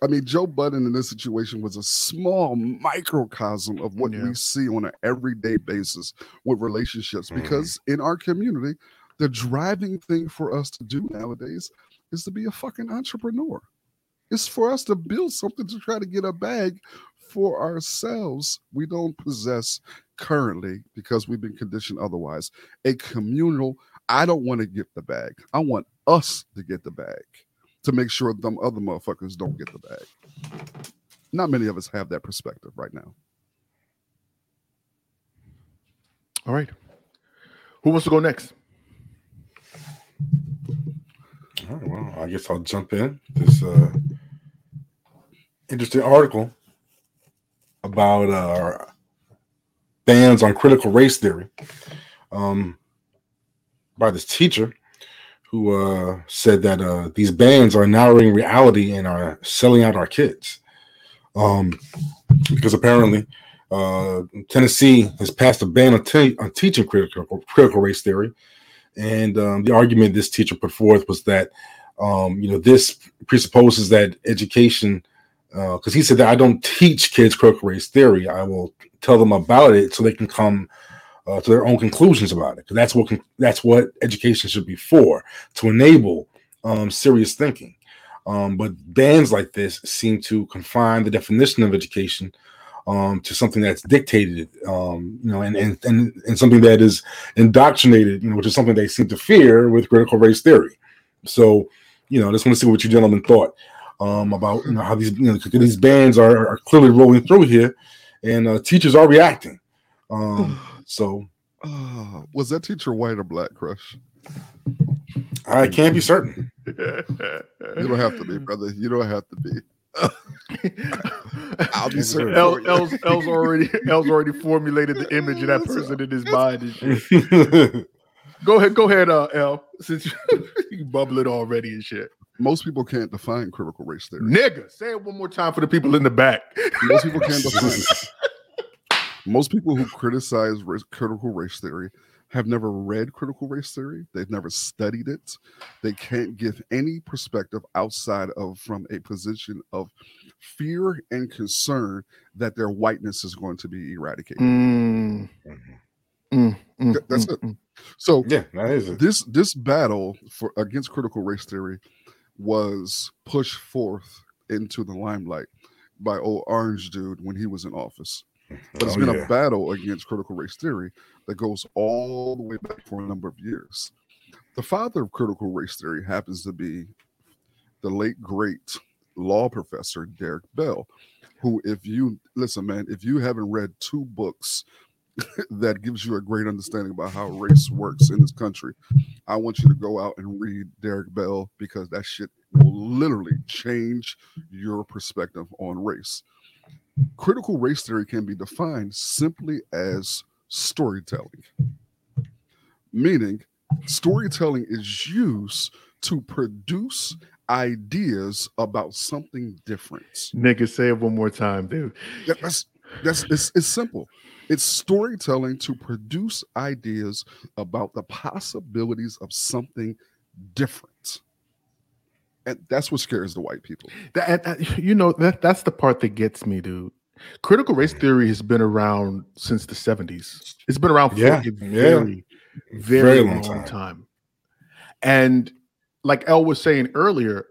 I mean, Joe Budden in this situation was a small microcosm of what Yeah. we see on an everyday basis with relationships. Mhm. Because in our community, the driving thing for us to do nowadays is to be a fucking entrepreneur. It's for us to build something to try to get a bag for ourselves. We don't possess currently because we've been conditioned otherwise. A communal I don't want to get the bag. I want us to get the bag to make sure them other motherfuckers don't get the bag. Not many of us have that perspective right now. all right who wants to go next All right, well, I guess I'll jump in. This uh, interesting article about uh, bans on critical race theory um, by this teacher who uh, said that uh, these bans are narrowing reality and are selling out our kids. Um, because apparently, uh, Tennessee has passed a ban on, on teaching critical, critical race theory. And um, the argument this teacher put forth was that, um, you know, this presupposes that education, because he said that I don't teach kids critical race theory. I will tell them about it so they can come uh, to their own conclusions about it. Because that's what con- that's what education should be for to enable um, serious thinking. Um, but bans like this seem to confine the definition of education um, to something that's dictated, um, you know, and, and and and something that is indoctrinated, you know, which is something they seem to fear with critical race theory. So, you know, I just want to see what you gentlemen thought um, about you know how these you know these bans are, are clearly rolling through here, and uh, teachers are reacting. Um, [sighs] so Uh, was that teacher white or black, Crush? I can't be certain. [laughs] You don't have to be, brother. You don't have to be. [laughs] I'll be certain. El, for you. El's, El's already [laughs] El's already formulated the image of that person in his mind. Go ahead, go ahead, uh, El. Since you, you bubbling already and shit, Most people can't define critical race theory. nigga. Say it one more time for the people in the back. Most people can't [laughs] define it. Most people who criticize race, critical race theory have never read critical race theory. They've never studied it. They can't give any perspective outside of from a position of fear and concern that their whiteness is going to be eradicated. Mm. Mm, mm, Th- that's mm, it. mm. So yeah, that is it. this this battle for against critical race theory was pushed forth into the limelight by old orange dude when he was in office. But it's Oh, been yeah. a battle against critical race theory that goes all the way back for a number of years. The father of critical race theory happens to be the late great law professor Derek Bell, who, if you listen, man, if you haven't read two books that gives you a great understanding about how race works in this country, I want you to go out and read Derek Bell because that shit will literally change your perspective on race. Critical race theory can be defined simply as storytelling, meaning storytelling is used to produce ideas about something different. Nigga, say it one more time, dude. That- That's that's it's, it's simple. It's storytelling to produce ideas about the possibilities of something different. And that's what scares the white people. That, that- uh, [laughs] you know that that's the part that gets me, dude. Critical race theory has been around since the seventies. It's been around for Yeah, a yeah. very, very, Very long, long time. time. And like El was saying earlier,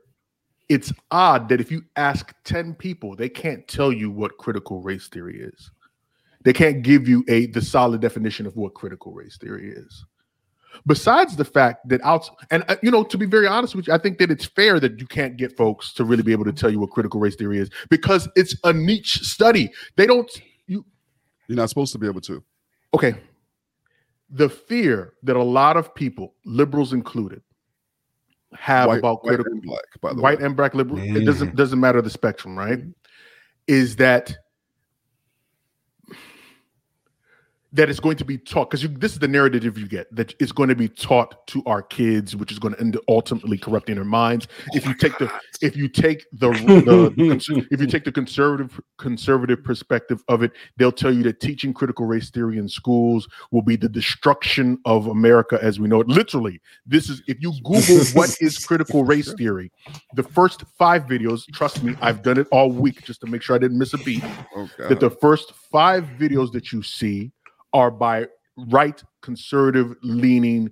it's odd that if you ask ten people, they can't tell you what critical race theory is. They can't give you a the solid definition of what critical race theory is. Besides the fact that out and uh, you know, to be very honest with you, I think that it's fair that you can't get folks to really be able to tell you what critical race theory is because it's a niche study. They don't you You're not supposed to be able to. okay. The fear that a lot of people, liberals included, have White, about white critical and black, by the white way. and black liberal, it doesn't doesn't matter the spectrum, right? Is that that it's going to be taught because this is the narrative you get that it's going to be taught to our kids, which is going to end up ultimately corrupting their minds. If you take the if you take the, the, the if you take the conservative conservative perspective of it, they'll tell you that teaching critical race theory in schools will be the destruction of America as we know it. Literally, this is if you Google [laughs] what is critical race theory, the first five videos. Trust me, I've done it all week just to make sure I didn't miss a beat Oh, that the first five videos that you see are by right conservative leaning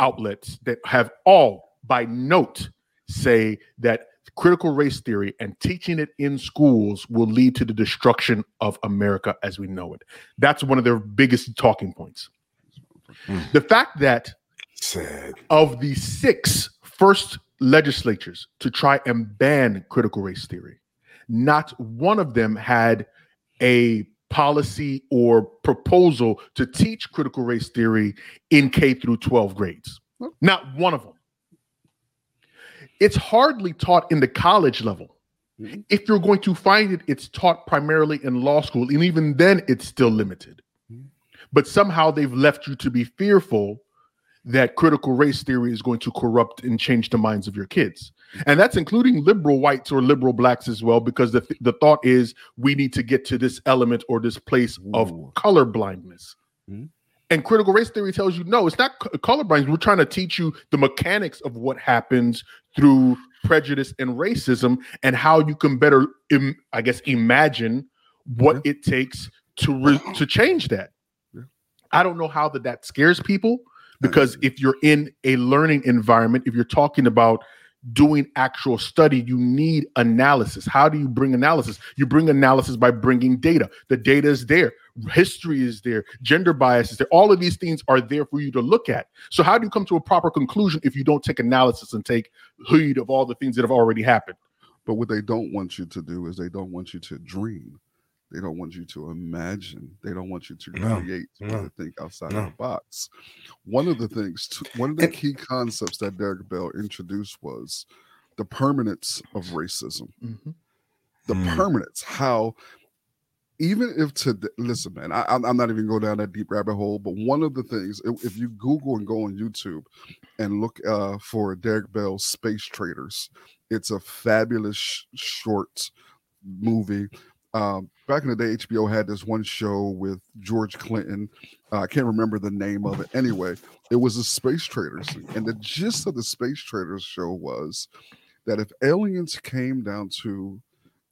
outlets that have all by note say that critical race theory and teaching it in schools will lead to the destruction of America as we know it. That's one of their biggest talking points. Mm. The fact that Sad. of the six first legislatures to try and ban critical race theory, not one of them had a policy or proposal to teach critical race theory in K through 12 grades. Not one of them. It's hardly taught in the college level. Mhm. If you're going to find it, it's taught primarily in law school, and even then, it's still limited. Mhm. But somehow they've left you to be fearful that critical race theory is going to corrupt and change the minds of your kids. And that's including liberal whites or liberal blacks as well, because the, the thought is we need to get to this element or this place of color blindness. Mhm. And critical race theory tells you no, it's not co- color blindness. We're trying to teach you the mechanics of what happens through prejudice and racism and how you can better, Im- I guess, imagine what it takes to re- to change that. Yeah. I don't know how that that scares people because if you're in a learning environment, if you're talking about doing actual study, you need analysis. How do you bring analysis? You bring analysis by bringing data. The data is there, history is there, gender bias is there. All of these things are there for you to look at. So, how do you come to a proper conclusion if you don't take analysis and take heed of all the things that have already happened? But what they don't want you to do is they don't want you to dream. They don't want you to imagine. They don't want you to No, create, to no, think outside no. of the box. One of the things, one of the key concepts that Derek Bell introduced was the permanence of racism. The Mm. permanence, how even if to listen, man, I, I'm I'm not even going down that deep rabbit hole. But one of the things, if, if you Google and go on YouTube and look uh, for Derek Bell Space Traders, it's a fabulous sh- short movie. Um, back in the day, HBO had this one show with George Clinton. Uh, I can't remember the name of it. Anyway, it was a space traders, and the gist of the space traders show was that if aliens came down to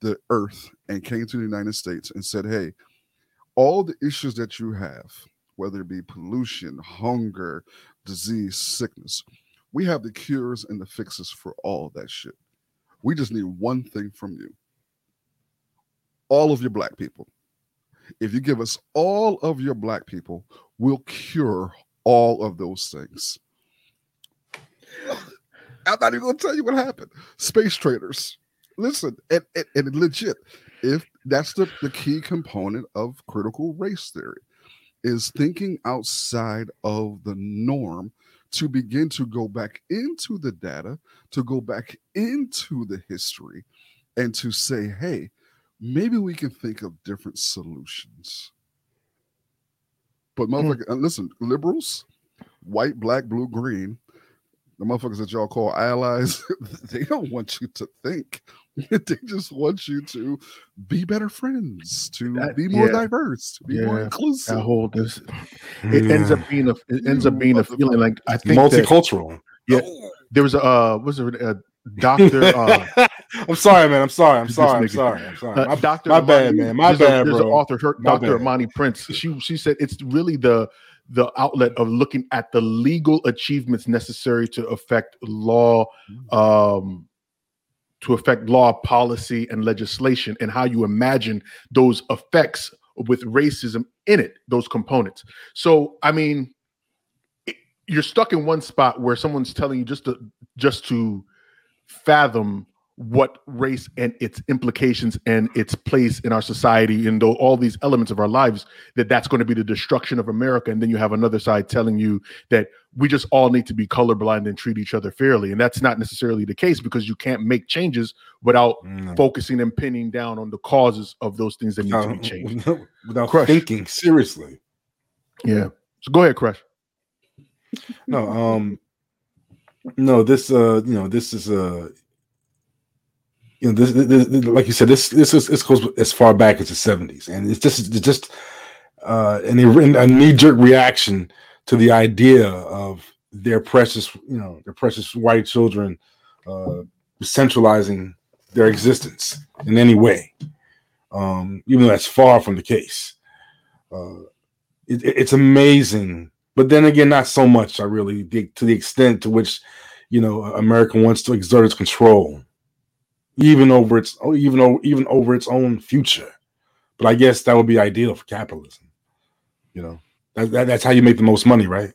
the Earth and came to the United States and said, "Hey, all the issues that you have, whether it be pollution, hunger, disease, sickness, we have the cures and the fixes for all that shit. We just need one thing from you." All of your black people. If you give us all of your black people, we'll cure all of those things. I'm not even gonna tell you what happened. Space traders. Listen, and, and, and legit, if that's the, the key component of critical race theory, is thinking outside of the norm to begin to go back into the data, to go back into the history, and to say, hey, maybe we can think of different solutions. But motherfucker, and listen, liberals, white, black, blue, green, the motherfuckers that y'all call allies, [laughs] they don't want you to think. [laughs] they just want you to be better friends, to That- be more yeah. diverse, to be more inclusive. That whole this it ends up being a it ends up being a feeling like I think that multicultural. yeah. there was a uh was there a doctor [laughs] uh I'm sorry, man. I'm sorry. I'm sorry. I'm sorry. I'm sorry. Uh, My, Dr. my bad, man. My there's a- bad, there's bro. an author, her, My Dr. bad. Amani Prince. She she said it's really the the outlet of looking at the legal achievements necessary to affect law, um, to affect law, policy, and legislation, and how you imagine those effects with racism in it, those components. So, I mean, it- you're stuck in one spot where someone's telling you just to just to fathom what race and its implications and its place in our society and all these elements of our lives that that's going to be the destruction of america and then you have another side telling you that we just all need to be colorblind and treat each other fairly and that's not necessarily the case because you can't make changes without No. focusing and pinning down on the causes of those things that need to be changed [laughs] without Crush. thinking seriously. yeah so go ahead crush No, um, no. This, uh, you know, this is uh you know, this, this, this- like you said, this, this is this goes as far back as the seventies, and it's just, it's just, uh, an, a knee jerk reaction to the idea of their precious, you know, their precious white children, uh, centralizing their existence in any way, um, even though that's far from the case. Uh, it, it- it's amazing but then again, not so much. I really to the extent to which you know America wants to exert its control, even over its oh, even over even over its own future. But I guess that would be ideal for capitalism. You know, that, that that's how you make the most money, right?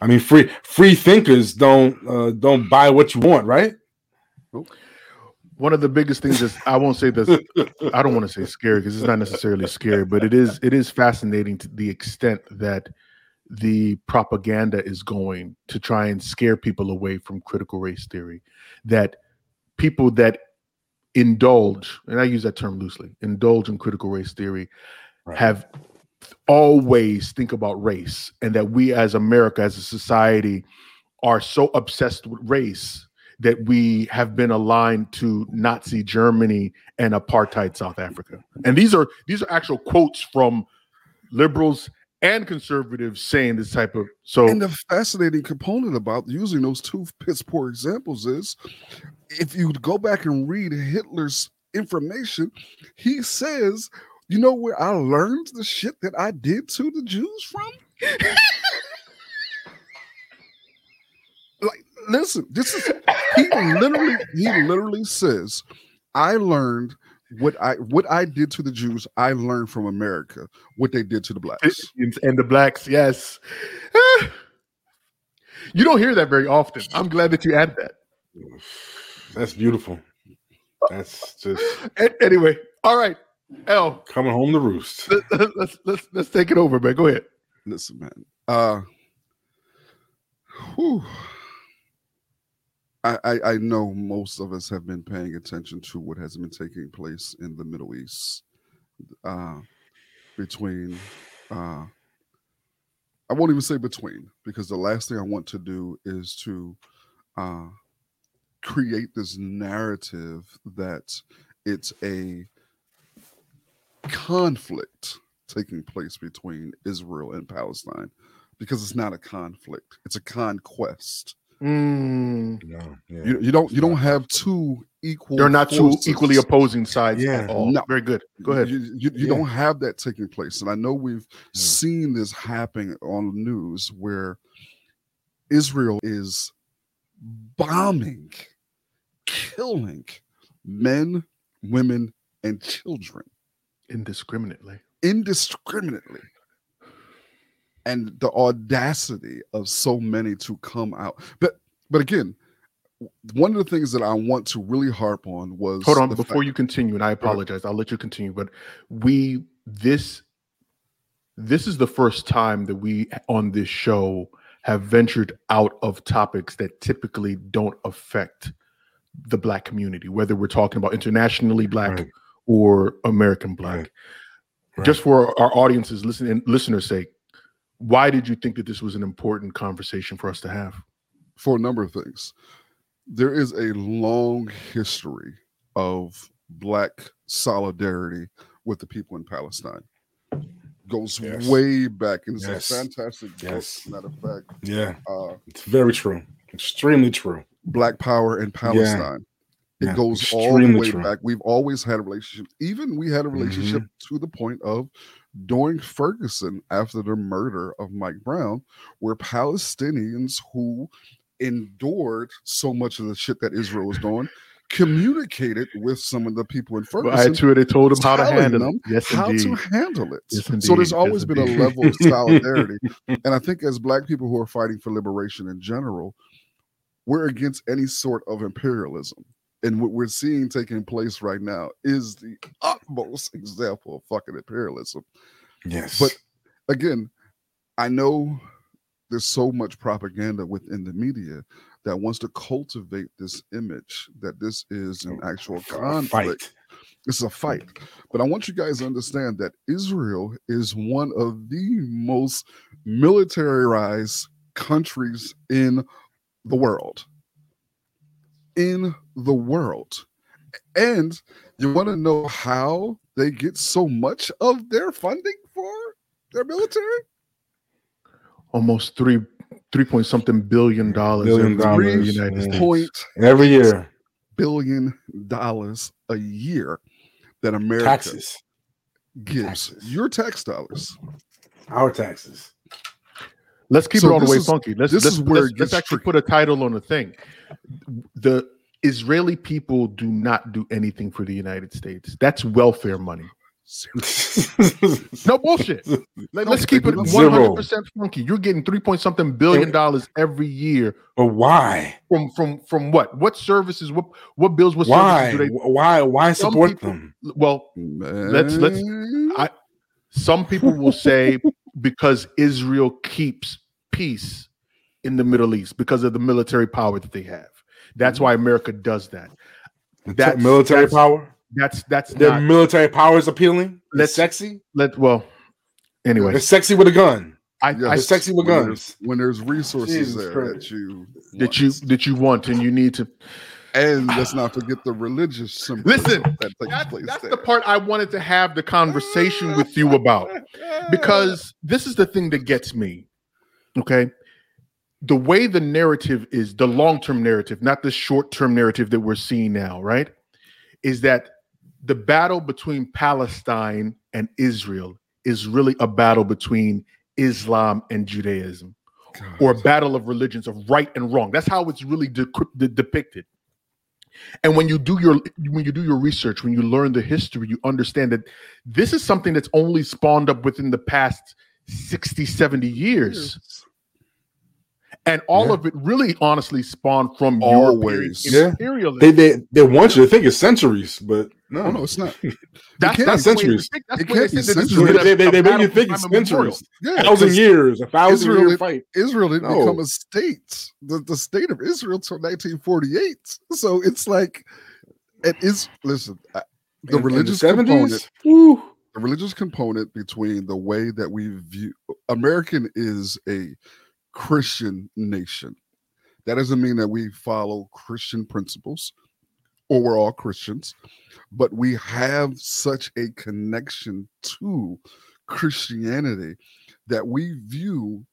I mean, free free thinkers don't uh, don't buy what you want, right? one of the biggest things is I won't say this. I don't want to say scary because it's not necessarily scary, but it is it is fascinating to the extent that the propaganda is going to try and scare people away from critical race theory. That people that indulge, and I use that term loosely, indulge in critical race theory, Right. have always think about race, and that we as America, as a society, are so obsessed with race that we have been aligned to Nazi Germany and apartheid South Africa. And these are these are actual quotes from liberals and conservatives saying this type of so And the fascinating component about using those two piss poor examples is if you go back and read Hitler's information, he says, you know where I learned the shit that I did to the Jews from? [laughs] like listen, this is he literally he literally says, I learned what I what I did to the Jews, I learned from America what they did to the blacks. and the blacks, yes. [sighs] You don't hear that very often. I'm glad that you added that. [sighs] That's beautiful. That's just Anyway, all right, El. coming home to roost. Let, let's let's let's take it over, man. Go ahead. Listen, man. Uh whew. I, I know most of us have been paying attention to what has been taking place in the Middle East uh between uh I won't even say between because the last thing I want to do is to uh create this narrative that it's a conflict taking place between Israel and Palestine because it's not a conflict, it's a conquest. Mm, No, yeah. You, you don't you don't have two equal they're not two equally opposing sides Yeah. at all. No. Very good. Go ahead. You, you, you Yeah. don't have that taking place. And I know we've Yeah. seen this happening on the news where Israel is bombing, killing men, women, and children Indiscriminately. indiscriminately. And the audacity of so many to come out. But but again, one of the things that I want to really harp on was Hold on, before fact- you continue, and I apologize. I'll let you continue, but we this this is the first time that we on this show have ventured out of topics that typically don't affect the black community, whether we're talking about internationally black Right. or American black. Right. Right. Just for our audiences listening listeners' sake, why did you think that this was an important conversation for us to have? for a number of things. There is a long history of black solidarity with the people in Palestine. Goes Yes. way back, and it's Yes. a fantastic book. Yes. Matter of fact, Yeah, uh, it's very true. Extremely true. Black Power in Palestine. It Yeah, goes all the way true. back. We've always had a relationship. Even we had a relationship Mm-hmm. to the point of during Ferguson, after the murder of Mike Brown, where Palestinians who endured so much of the shit that Israel was doing communicated with some of the people in Ferguson too they told them how to handle them. Yes, how indeed. to handle it. Yes, so indeed. there's Yes, always been a level of solidarity. [laughs] and I think as black people who are fighting for liberation in general, we're against any sort of imperialism. And what we're seeing taking place right now is the utmost example of fucking imperialism. Yes, But again, I know there's so much propaganda within the media that wants to cultivate this image that this is an actual conflict. fight. This is a fight. But I want you guys to understand that Israel is one of the most militarized countries in the world. In the world. And you want to know how they get so much of their funding for their military? almost three three point something billion dollars Billion in the dollars, United. States. Point every year. billion dollars a year that America Taxes, gives. Taxes. Your tax dollars. our taxes. Let's keep So it all the way is- funky. Let's this let's, is where let's, let's actually put a title on the thing. The Israeli people do not do anything for the United States. That's welfare money. No bullshit. Let, us keep it do not. one hundred Zero. percent funky. You're getting three point something billion dollars every year but why? from from from what? What services? What what bills? What Why? services do Why? Why Some support people- them? they? Well, Let's- let's- I- some people will say [laughs] because Israel keeps peace in the Middle East because of the military power that they have. That's mm-hmm. why America does that. That military that's- power. That's that's Their not military power is appealing. It's Let's- sexy. let well. Anyway, They're sexy with a gun. I, Yeah, I They're sexy with when guns. there's, when there's resources Jesus there Christ. that you that you that you want and you need to and let's not forget the religious symbols Listen, that takes that's, place that's there. the part I wanted to have the conversation with you about because this is the thing that gets me. Okay. The way the narrative is, the long term narrative, not the short term narrative that we're seeing now, right? Is that the battle between Palestine and Israel is really a battle between Islam and Judaism, God. or a battle of religions of right and wrong. That's how it's really de- de- depicted. And when you do your when you do your research, when you learn the history, you understand that this is something that's only spawned up within the past 60, 70 years. And all Yeah. of it really honestly spawned from Always. European Yeah. They they they want you to think it's centuries, but no, no, no, it's not. [laughs] that's can't that's be the way centuries. it's- that's It can't they be said that this centuries. they, they, they make you think it's centuries, Yeah, thousand 'cause years, a thousand Israel year fight. Israel didn't No. become a state, the, the state of Israel till 1948. So it's like, it is. Listen, I- the In- in religious 70s? component, Woo. The religious component between the way that we view American is a Christian nation. That doesn't mean that we follow Christian principles or we're all Christians, but we have such a connection to Christianity that we view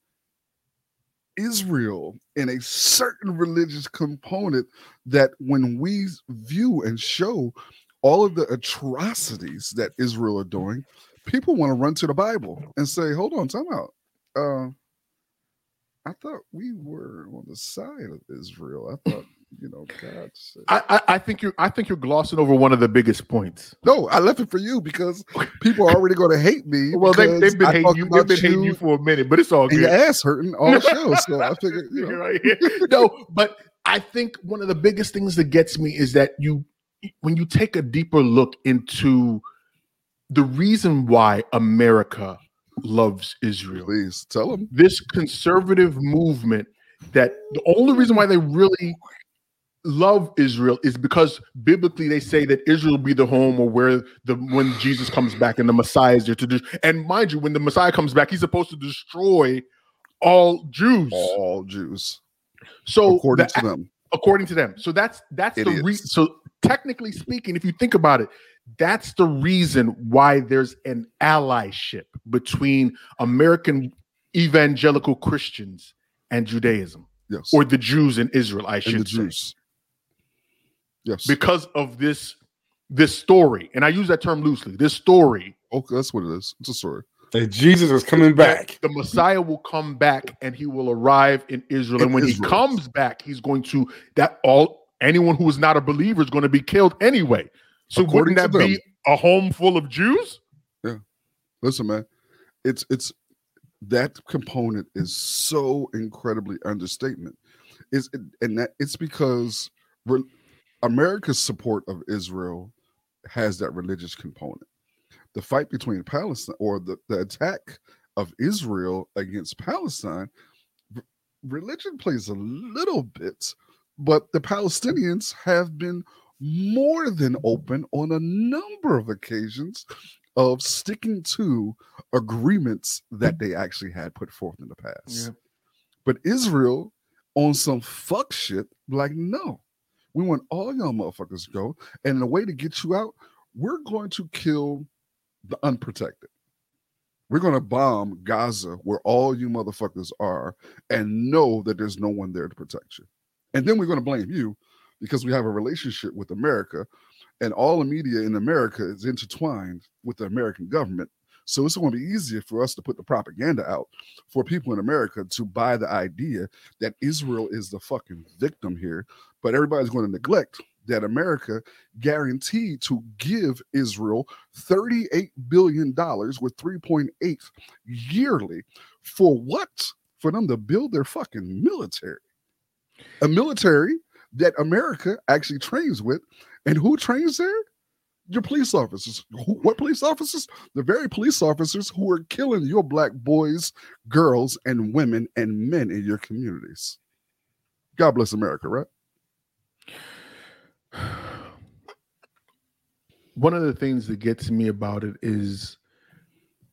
Israel in a certain religious component that when we view and show all of the atrocities that Israel are doing, people want to run to the Bible and say, hold on, time out. Uh, I thought we were on the side of Israel. I thought, you know, God said. I, I, I think you're I think you're glossing over one of the biggest points. No, I left it for you because people are already going to hate me. [laughs] Well, they, they've been hating you. They've been hating you for a minute, but it's all and your ass hurting all show. So I figured, you [laughs] know, Right here. [laughs] no, but I think one of the biggest things that gets me is that you, when you take a deeper look into the reason why America loves Israel, please tell them. this conservative movement that the only reason why they really love Israel is because biblically they say that Israel will be the home or where the when Jesus comes back and the Messiah is there to do. And mind you, when the Messiah comes back, he's supposed to destroy all Jews. All Jews, so according the- to them. According to them. So that's that's the reason. So technically speaking, if you think about it, that's the reason why there's an allyship between American evangelical Christians and Judaism, Yes. or the Jews in Israel, I should and the say, Jews. Yes. because of this this story. And I use that term loosely. This story okay, that's what it is. It's a story. That Jesus is coming back. the Messiah will come back and he will arrive in Israel. In and when Israel. he comes back, he's going to that all anyone who is not a believer is going to be killed anyway. So According wouldn't that be a home full of Jews? Yeah. Listen, man, it's it's that component is so incredibly understatement. Is and that it's because re- America's support of Israel has that religious component. The fight between Palestine or the, the attack of Israel against Palestine, religion plays a little bit, but the Palestinians have been more than open on a number of occasions of sticking to agreements that they actually had put forth in the past. Yeah. But Israel, on some fuck shit, like, no, we want all y'all motherfuckers to go. And the way to get you out, we're going to kill the unprotected. We're going to bomb Gaza where all you motherfuckers are and know that there's no one there to protect you. And then we're going to blame you because we have a relationship with America and all the media in America is intertwined with the American government. So it's going to be easier for us to put the propaganda out for people in America to buy the idea that Israel is the fucking victim here. But everybody's going to neglect that America guaranteed to give Israel $38 billion with 3.8 yearly for what? For them to build their fucking military. A military that America actually trains with. And who trains there? Your police officers. Who, what police officers? The very police officers who are killing your black boys, girls, and women and men in your communities. God bless America, right? One of the things that gets me about it is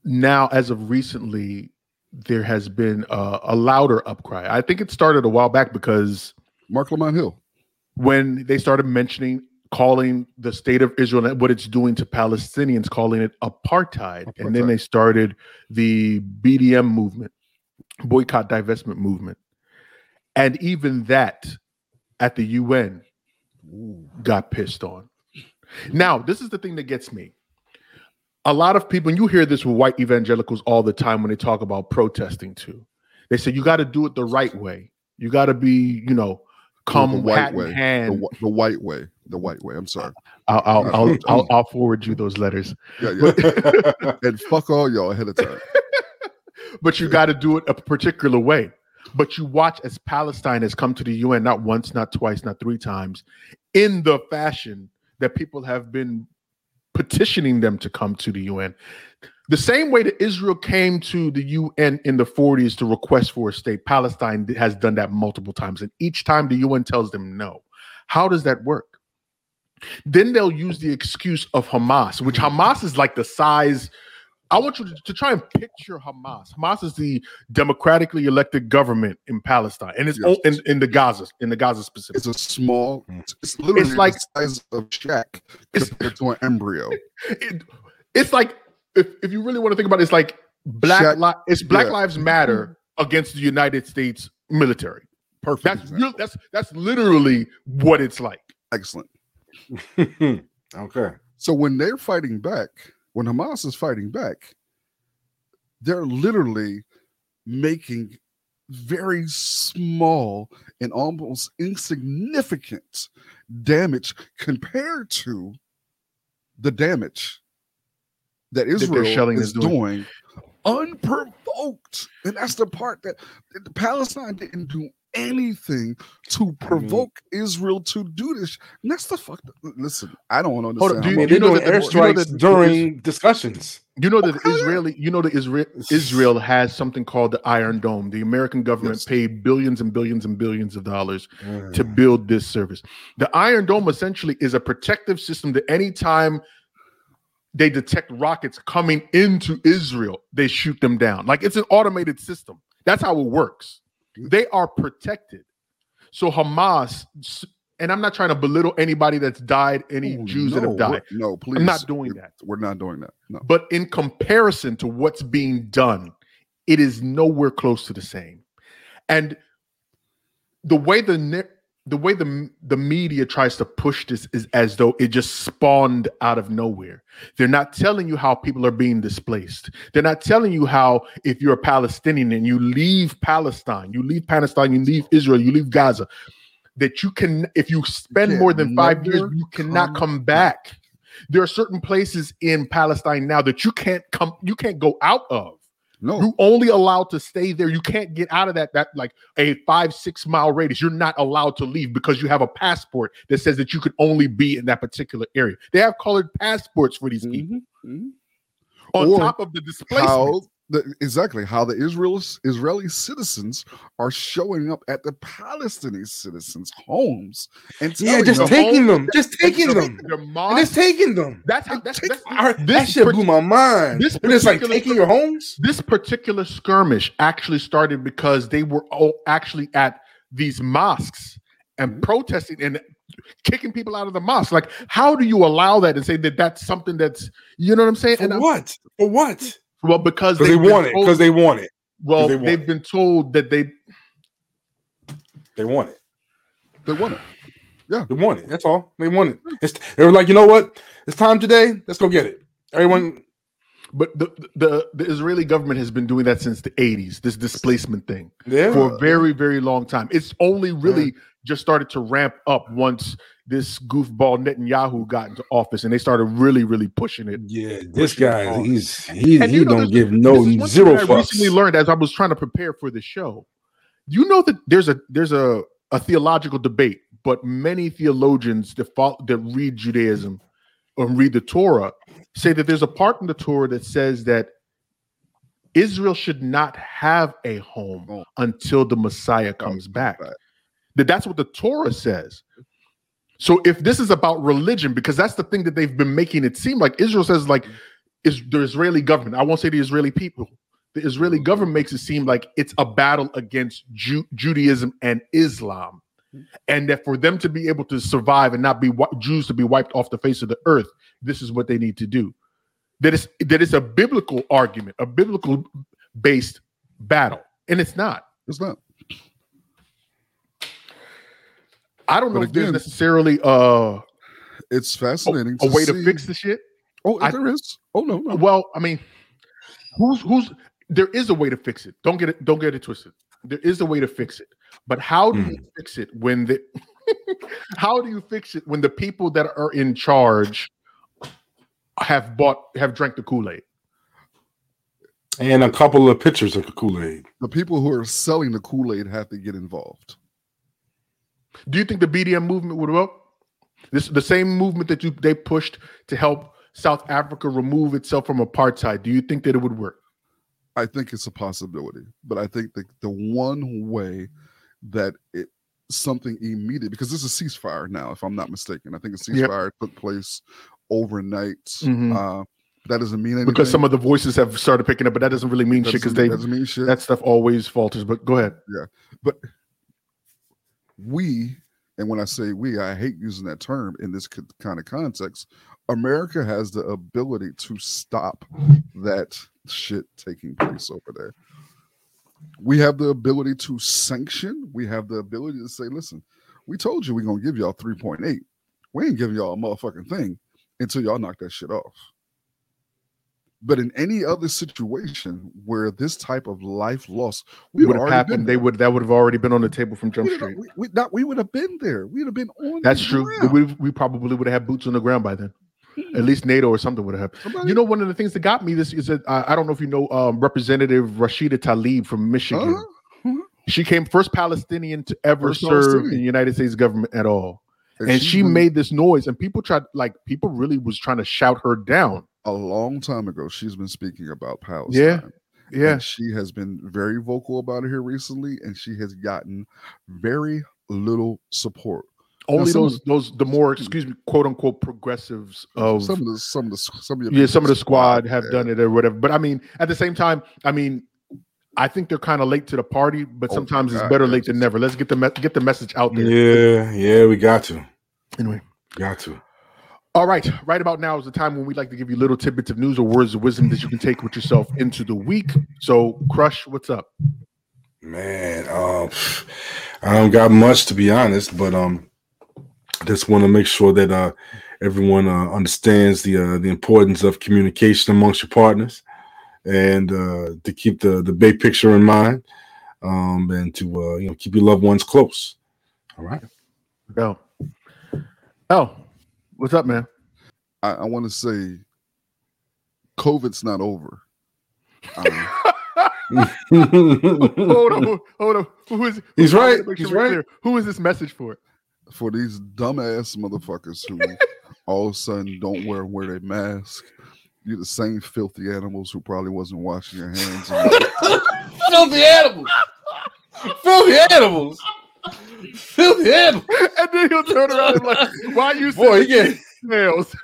now, as of recently, there has been a, a louder upcry. I think it started a while back because Marc Lamont Hill. when they started mentioning calling the state of Israel and what it's doing to Palestinians, calling it apartheid. And then they started the BDM movement, boycott divestment movement. And even that at the UN got pissed on. Now, this is the thing that gets me. a lot of people, and you hear this with white evangelicals all the time when they talk about protesting too. They say you got to do it the right way. You got to be, you know, come the white way, the, the white way, the white way. I'm sorry. I'll, I'll, [laughs] I'll, I'll, I'll forward you those letters. Yeah, yeah. [laughs] and fuck all y'all ahead of time. [laughs] but you got to do it a particular way. But you watch as Palestine has come to the UN not once, not twice, not three times, in the fashion that people have been petitioning them to come to the UN. The same way that Israel came to the UN in the 40s to request for a state, Palestine has done that multiple times. And each time the UN tells them no. How does that work? Then they'll use the excuse of Hamas, which Hamas is like the size. I want you to, to try and picture Hamas. Hamas is the democratically elected government in Palestine, and it's Yes. in, in the Gaza, in the Gaza specific. It's a small. It's literally It's like- the size of Shaq It's- compared to an embryo. [laughs] It- it's like if, if you really want to think about it, it's like black Shaq- li- it's Black yeah. Lives Matter against the United States military. Perfect. That's example. that's that's literally what it's like. excellent. [laughs] okay. So when they're fighting back, when Hamas is fighting back, they're literally making very small and almost insignificant damage compared to the damage that Israel shelling is is doing. doing unprovoked. And that's the part that that Palestine didn't do anything to mm-hmm. provoke Israel to do this. And that's the fuck. Listen, I don't Hold understand. on, do I you- mean, much- they're know that the- you know that- during discussions. You know that Okay. Israeli, you know that Israel, Israel has something called the Iron Dome. The American government Yes. paid billions and billions and billions of dollars to mm. build this service. The Iron Dome essentially is a protective system that anytime they detect rockets coming into Israel, they shoot them down. Like it's an automated system. That's how it works. They are protected. So Hamas, and I'm not trying to belittle anybody that's died, any Oh, Jews that have died. No, please. I'm not doing that. We're not doing that. No. But in comparison to what's being done, it is nowhere close to the same. And the way the the way the the media tries to push this is as though it just spawned out of nowhere. They're not telling you how people are being displaced. They're not telling you how if you're a Palestinian and you leave Palestine, you leave Palestine, you leave Israel, you leave Gaza, that you can if you spend more than five years, you cannot come back. There are certain places in Palestine now that you can't come, you can't go out of. No. You only allowed to stay there. You can't get out of that. That like a five six mile radius. You're not allowed to leave because you have a passport that says that you can only be in that particular area. They have colored passports for these people. Mhm. On Or top of the displacement, how the, exactly how the Israelis Israeli citizens are showing up at the Palestinian citizens' homes and Yeah, just them, taking them, just taking them, just taking them. That's how. That's, that's I- this that shit part- blew my mind. this just like particular- taking your homes. this particular skirmish actually started because they were all actually at these mosques and Mm-hmm. protesting and kicking people out of the mosque. Like, how do you allow that and say that that's something that's you know what I'm saying? For And I'm- what? For what? Well, because they want it. Because they want it. well, they it. been told that they They want it. they want it. Yeah, they want it. That's all. They want it. It's, they were like, you know what? It's time today. Let's go get it. Everyone. but the, the the Israeli government has been doing that since the 80s, this displacement thing. Yeah. for a very, very long time. It's only really just started to ramp up once this goofball Netanyahu got into office and they started really, really pushing it. yeah. This pushing guy, he's he, And he you know, don't this- give no zero zero I recently learned as I was trying to prepare for the show. You know that there's a there's a, a theological debate, but many theologians that follow, that read Judaism or read the Torah say that there's a part in the Torah that says that Israel should not have a home Oh. until the Messiah comes back. back. That that's what the Torah says. So if this is about religion, because that's the thing that they've been making it seem like Israel says like is the Israeli government. I won't say the Israeli people. The Israeli government makes it seem like it's a battle against Ju- Judaism and Islam, and that for them to be able to survive and not be Jews to be wiped off the face of the earth, this is what they need to do. That is that is a biblical argument, a biblical based battle, and it's not. It's not. I don't know But if there's again- necessarily uh, It's fascinating a to way see, to fix the shit. Oh, I- there is. Oh no, no. Well, I mean, who's who's there is a way to fix it. Don't get it. Don't get it twisted. There is a way to fix it. But how do you fix it when the [laughs] how do you fix it when the people that are in charge have bought have drank the Kool-Aid? And a couple of pictures of the Kool Aid. The people who are selling the Kool Aid have to get involved. Do you think the BDM movement would work? This the same movement that you they pushed to help South Africa remove itself from apartheid. Do you think that it would work? I think it's a possibility, but I think the, the one way that it something immediate because this is a ceasefire now, if I'm not mistaken. I think a Yep. ceasefire took place overnight. Mhm. Uh, that doesn't mean anything Because some of the voices have started picking up, but that doesn't really mean that shit because they mean shit. that stuff always falters. But go ahead. Yeah, but we, and when I say we, I hate using that term in this kind of context. America has the ability to stop that shit taking place over there. We have the ability to sanction. We have the ability to say, listen, we told you we're going to give y'all 3.8. We ain't giving y'all a motherfucking thing until y'all knock that shit off. But in any other situation where this type of life loss, we would have happened, they would that would have already been on the table from Jump have- Street. We, we, not, we would have been there. We'd have been on. That's true. ground. We, we probably would have had boots on the ground by then. At least NATO or something would have. Somebody- You know, one of the things that got me this is that uh, I don't know if you know um, Representative Rashida Tlaib from Michigan. Uh-huh. She came first Palestinian to ever First serve in the United States government at all, and, she's she been- made this noise, and people tried like people really was trying to shout her down. A long time ago. She's been speaking about Palestine. Yeah, And she has been very vocal about it here recently, and she has gotten very little support. only some of those those the more mm. excuse me quote unquote progressives of some of the some of the some of the yeah, some of the squad yeah. have done it or whatever. But I mean, at the same time, I mean, I think they're kind of late to the party. But Oh my sometimes it's God, better late than never. Let's get the me- get the message out there. Yeah, yeah, we got to. Anyway, Got to. All right. Right about now is the time when we'd like to give you little tidbits of news or words of wisdom that you can take with yourself into the week. So, Crush, what's up? Man, um, I don't got much to be honest, but um, just want to make sure that uh, everyone uh, understands the uh, the importance of communication amongst your partners, and uh, to keep the the big picture in mind, um, and to uh, you know keep your loved ones close. All right. Go. Oh, what's up, man? I, I want to say, COVID's not over. Um, [laughs] hold on, hold on. Who is? He's I wanna right, he's right. clear. Who is this message for? for these dumbass motherfuckers who [laughs] all of a sudden don't wear wear their mask. You're the same filthy animals who probably wasn't washing your hands. and- [laughs] Filthy animals. Filthy animals. Filthy animals. And then he'll turn around and like, why you Boy, he get nails?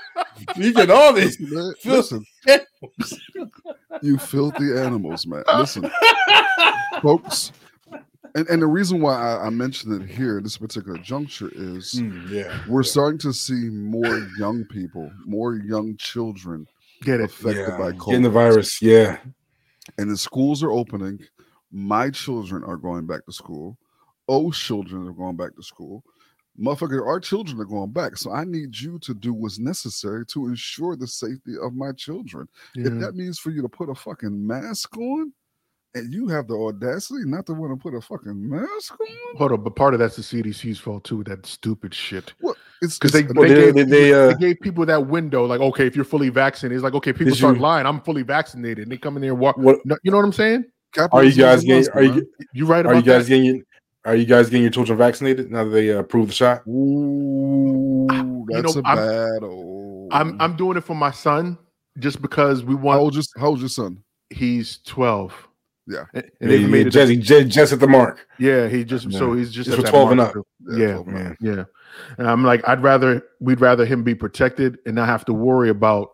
[laughs] he get all these. Man, Filthy listen, [laughs] you filthy animals, man. [laughs] Listen, folks. And, and the reason why I, I mentioned it here at this particular juncture is Mm, yeah. we're starting to see more young people, more young children Get affected yeah. by COVID. Getting the virus. Yeah. and the schools are opening. My children are going back to school. O's children are going back to school. Motherfucker, our children are going back. So I need you to do what's necessary to ensure the safety of my children. If that means for you to put a fucking mask on, and you have the audacity not to want to put a fucking mask on, Hold on, but part of that's the CDC's fault too. That stupid shit. what? It's Because they, it's- Well, they, they- gave, they- they, they uh, gave people that window, like, okay, if you're fully vaccinated, it's like, okay, people start you- lying. I'm fully vaccinated, and they come in there and walk. What No, you know what I'm saying? are you guys getting? monster, Are you. You right are you guys that? getting? Your- Are you guys getting your children vaccinated now that they uh, approved the shot? Ooh, that's know, a I'm- bad old. I'm I'm doing it for my son just because we how want. old your, how old's your son? He's 12. Yeah. and, and Yeah, they've made it. Jesse, Je- just at the mark. Yeah, he just so he's just It's at for that 12 and up. Yeah, 12 and up. Yeah. Yeah. And I'm like, I'd rather we'd rather him be protected and not have to worry about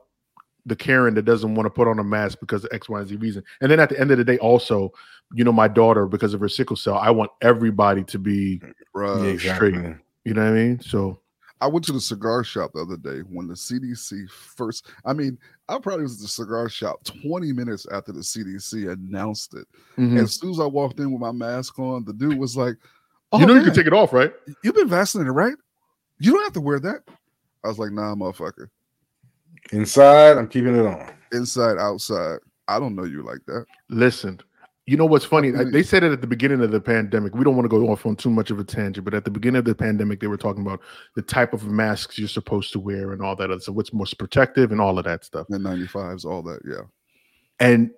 the Karen that doesn't want to put on a mask because of X, Y, and Z reason. And then at the end of the day, also, you know, my daughter, because of her sickle cell, I want everybody to be, Right. yeah, exactly. straight. you know what I mean? So I went to the cigar shop the other day when the CDC first. I mean, I probably was at the cigar shop 20 minutes after the CDC announced it. mhm. As soon as I walked in with my mask on, the dude was like, "Oh, you know, you can take it off, right? You've been vaccinated, right? You don't have to wear that." I was like, "Nah, motherfucker. Inside, I'm keeping it on. Inside, outside. I don't know you like that. Listen, you know what's funny? Okay. They said it at the beginning of the pandemic. We don't want to go off on too much of a tangent, but at the beginning of the pandemic, they were talking about the type of masks you're supposed to wear and all that other stuff. What's most protective and all of that stuff. N95s, all that. Yeah. And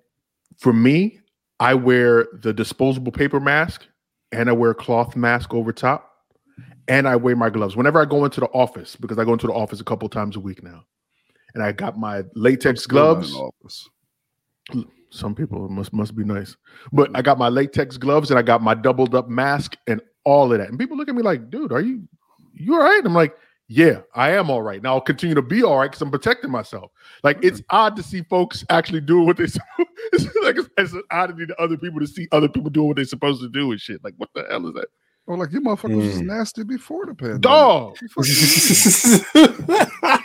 for me, I wear the disposable paper mask and I wear a cloth mask over top and I wear my gloves whenever I go into the office because I go into the office a couple times a week now. And I got my latex Still not gloves. Some people must must be nice. But I got my latex gloves and I got my doubled up mask and all of that. And people look at me like, dude, are you you all right? I'm like, yeah, I am all right. Now I'll continue to be all right because I'm protecting myself. Like it's odd to see folks actually doing what they [laughs] it's like it's, it's an oddity to other people to see other people doing what they're supposed to do and shit. Like, what the hell is that? Oh, like you motherfuckers was Mm. nasty before the pandemic. Dog. [laughs]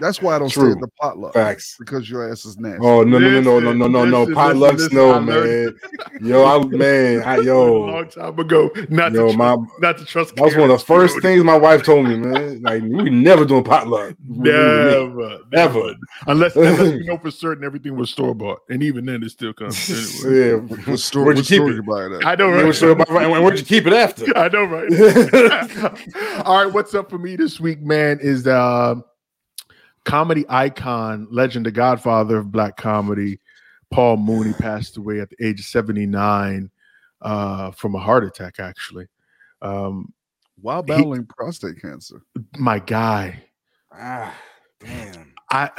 That's why I don't True. stay at the potluck. Facts. Because your ass is nasty. Oh no no no no no no no, no. potlucks no man. yo I man I, [laughs] yo a long time ago not yo, to tr- my, not to trust. That was one of the first dude. things my wife told me, man. Like we never doing potluck. [laughs] Never, never. Unless, unless [laughs] you know for certain everything was store bought, and even then it still comes. Anyway. yeah, what store, where'd you keep it? That? I know right. And where'd you keep it after? I know right. All right, what's up for me this week, man? Is uh comedy icon, legend, the Godfather of black comedy, Paul Mooney passed away at the age of seventy nine uh, from a heart attack. Actually, um, While He- battling prostate cancer. my guy. ah damn I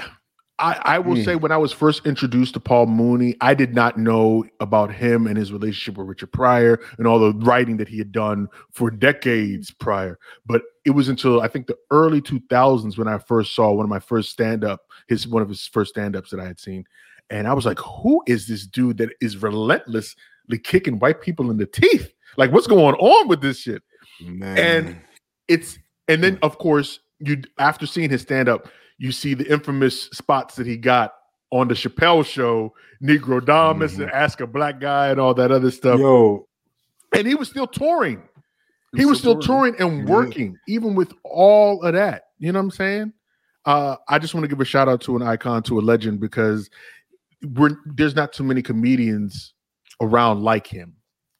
I, I will Hmm. say when I was first introduced to Paul Mooney, I did not know about him and his relationship with Richard Pryor and all the writing that he had done for decades prior. But it was until I think the early 2000s when I first saw one of my first stand up, his one of his first stand ups that I had seen. And I was like, who is this dude that is relentlessly kicking white people in the teeth? Like, what's going on with this shit? man And it's and then of course you after seeing his stand up, you see the infamous spots that he got on the Chappelle show, Negrodamus, and Ask a Black Guy, and all that other stuff. yo And he was still touring. He was still touring and Yeah. working, even with all of that. You know what I'm saying? Uh, I just want to give a shout out to an icon, to a legend, because we're there's not too many comedians around like him.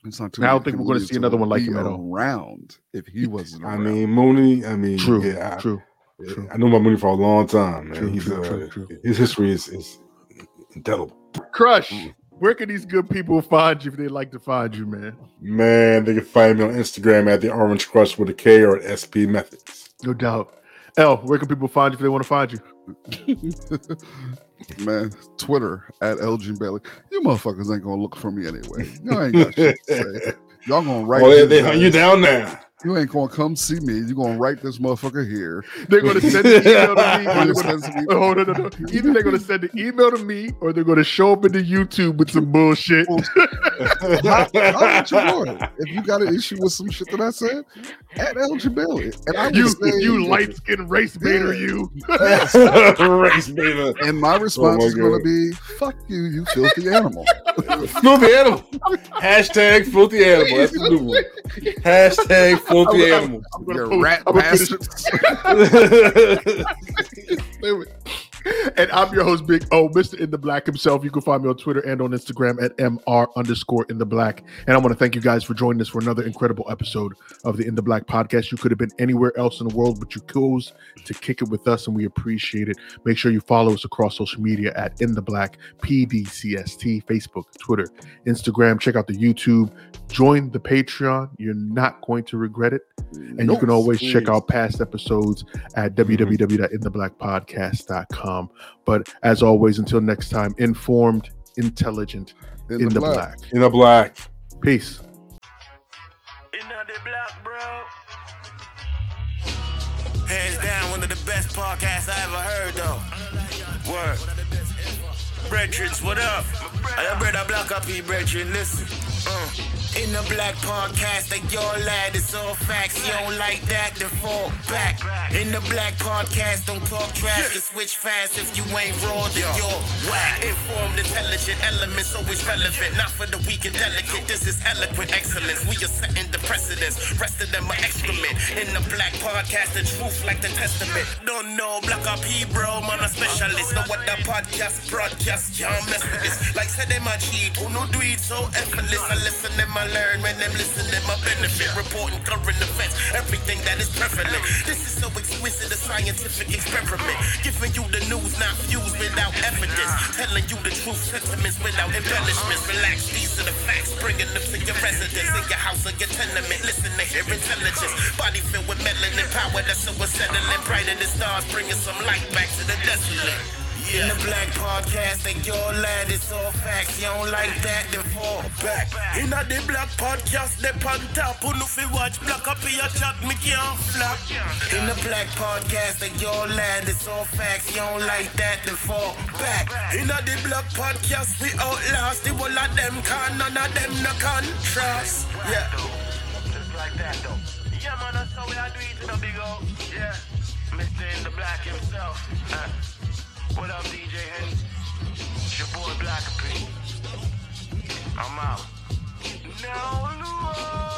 It's not too I don't think we're gonna see another one like him at all. Around if he wasn't. I mean Mooney I mean True, yeah true. Yeah, True. I know about Mooney for a long time, man. True, He's, true, uh, true, true. His history is, is indelible. Crush. Mm. Where can these good people find you if they'd like to find you, man? Man, they can find me on Instagram at the Orange Crush with a K or at SP Methods. No doubt. L, where can people find you if they want to find you? [laughs] man, Twitter at Elgin Bailey. You motherfuckers ain't gonna look for me anyway. Y'all ain't got shit to say. [laughs] Y'all gonna write. oh, they, they hunt you down now. You ain't gonna come see me. You're gonna write this motherfucker here. They're going to send an email to me. Or Gonna they're gonna, some- oh, hold on, no, no. Either they're going to send an email to me or they're going to show up into YouTube with some bullshit. How, how would you want? If you got an issue with some shit that I said, at Elgin Bailey. And I would You, say, you light skinned [laughs] race baiter, you. Race beta. And my oh response my is gonna be, "Fuck you, you filthy animal." filthy animal. Hashtag filthy animal. That's the new one. Hashtag 4 p.m. I'm, I'm, I'm You're rat bastards. [laughs] [laughs] and I'm your host, Big O, Mr. In the Black himself. You can find me on Twitter and on Instagram at MR underscore in the black. And I want to thank you guys for joining us for another incredible episode of the In the Black podcast. You could have been anywhere else in the world, but you chose to kick it with us, and we appreciate it. Make sure you follow us across social media at In the Black PDCST, Facebook, Twitter, Instagram. Check out the YouTube. Join the Patreon. You're not going to regret it. And you can always check out past episodes at mm-hmm. www.intheblackpodcast.com. But as always, until next time, informed, intelligent, in, the, black. In the black. Peace. In the black, bro. Hands down, one of the best podcasts I ever heard, though. Word. Brethrens, what up? I am brother Black up here, brethren. Listen. Uh, in the black podcast, they your lad, it's all facts. You don't like that, then fall back. In the black podcast, don't talk trash, just switch fast. If you ain't raw, then you're whack. Informed, intelligent elements, always relevant. Not for the weak and delicate, this is eloquent excellence. We are setting the precedence, rest of them are excrement. In the black podcast, the truth like the testament. Don't know, black up he bro, man, a specialist. Know what the podcast broadcast, can't mess with this. Like said, them a cheat, who no do it so effortless. I listen, them I learn, when them listen, them I benefit. Reporting current events, everything that is prevalent. This is so exquisite, a scientific experiment. Giving you the news, not views without evidence. Telling you the truth, sentiments without embellishments. Relax, these are the facts, bringing them to your residence, in your house or your tenement. Listen to hear intelligence. Body filled with melanin power that's so unsettling. Brighter than stars, bringing some light back to the desolate. In the black podcast, they your lad, it's all facts. You don't like that, then fall back. In the black podcast, they on top. Who know fi watch black up in your chat, me can't flap. In the black podcast, they your lad, it's all facts. You don't like that, then fall back. In the black podcast, we outlast the whole of them can, none of them no contrast. Yeah. Just like that though. Yeah, man, that's how we are do it in a big old. Yeah. Mr. In the Black himself. Uh, what up, DJ Henny? It's your boy Black P. I'm out. Now, Lua.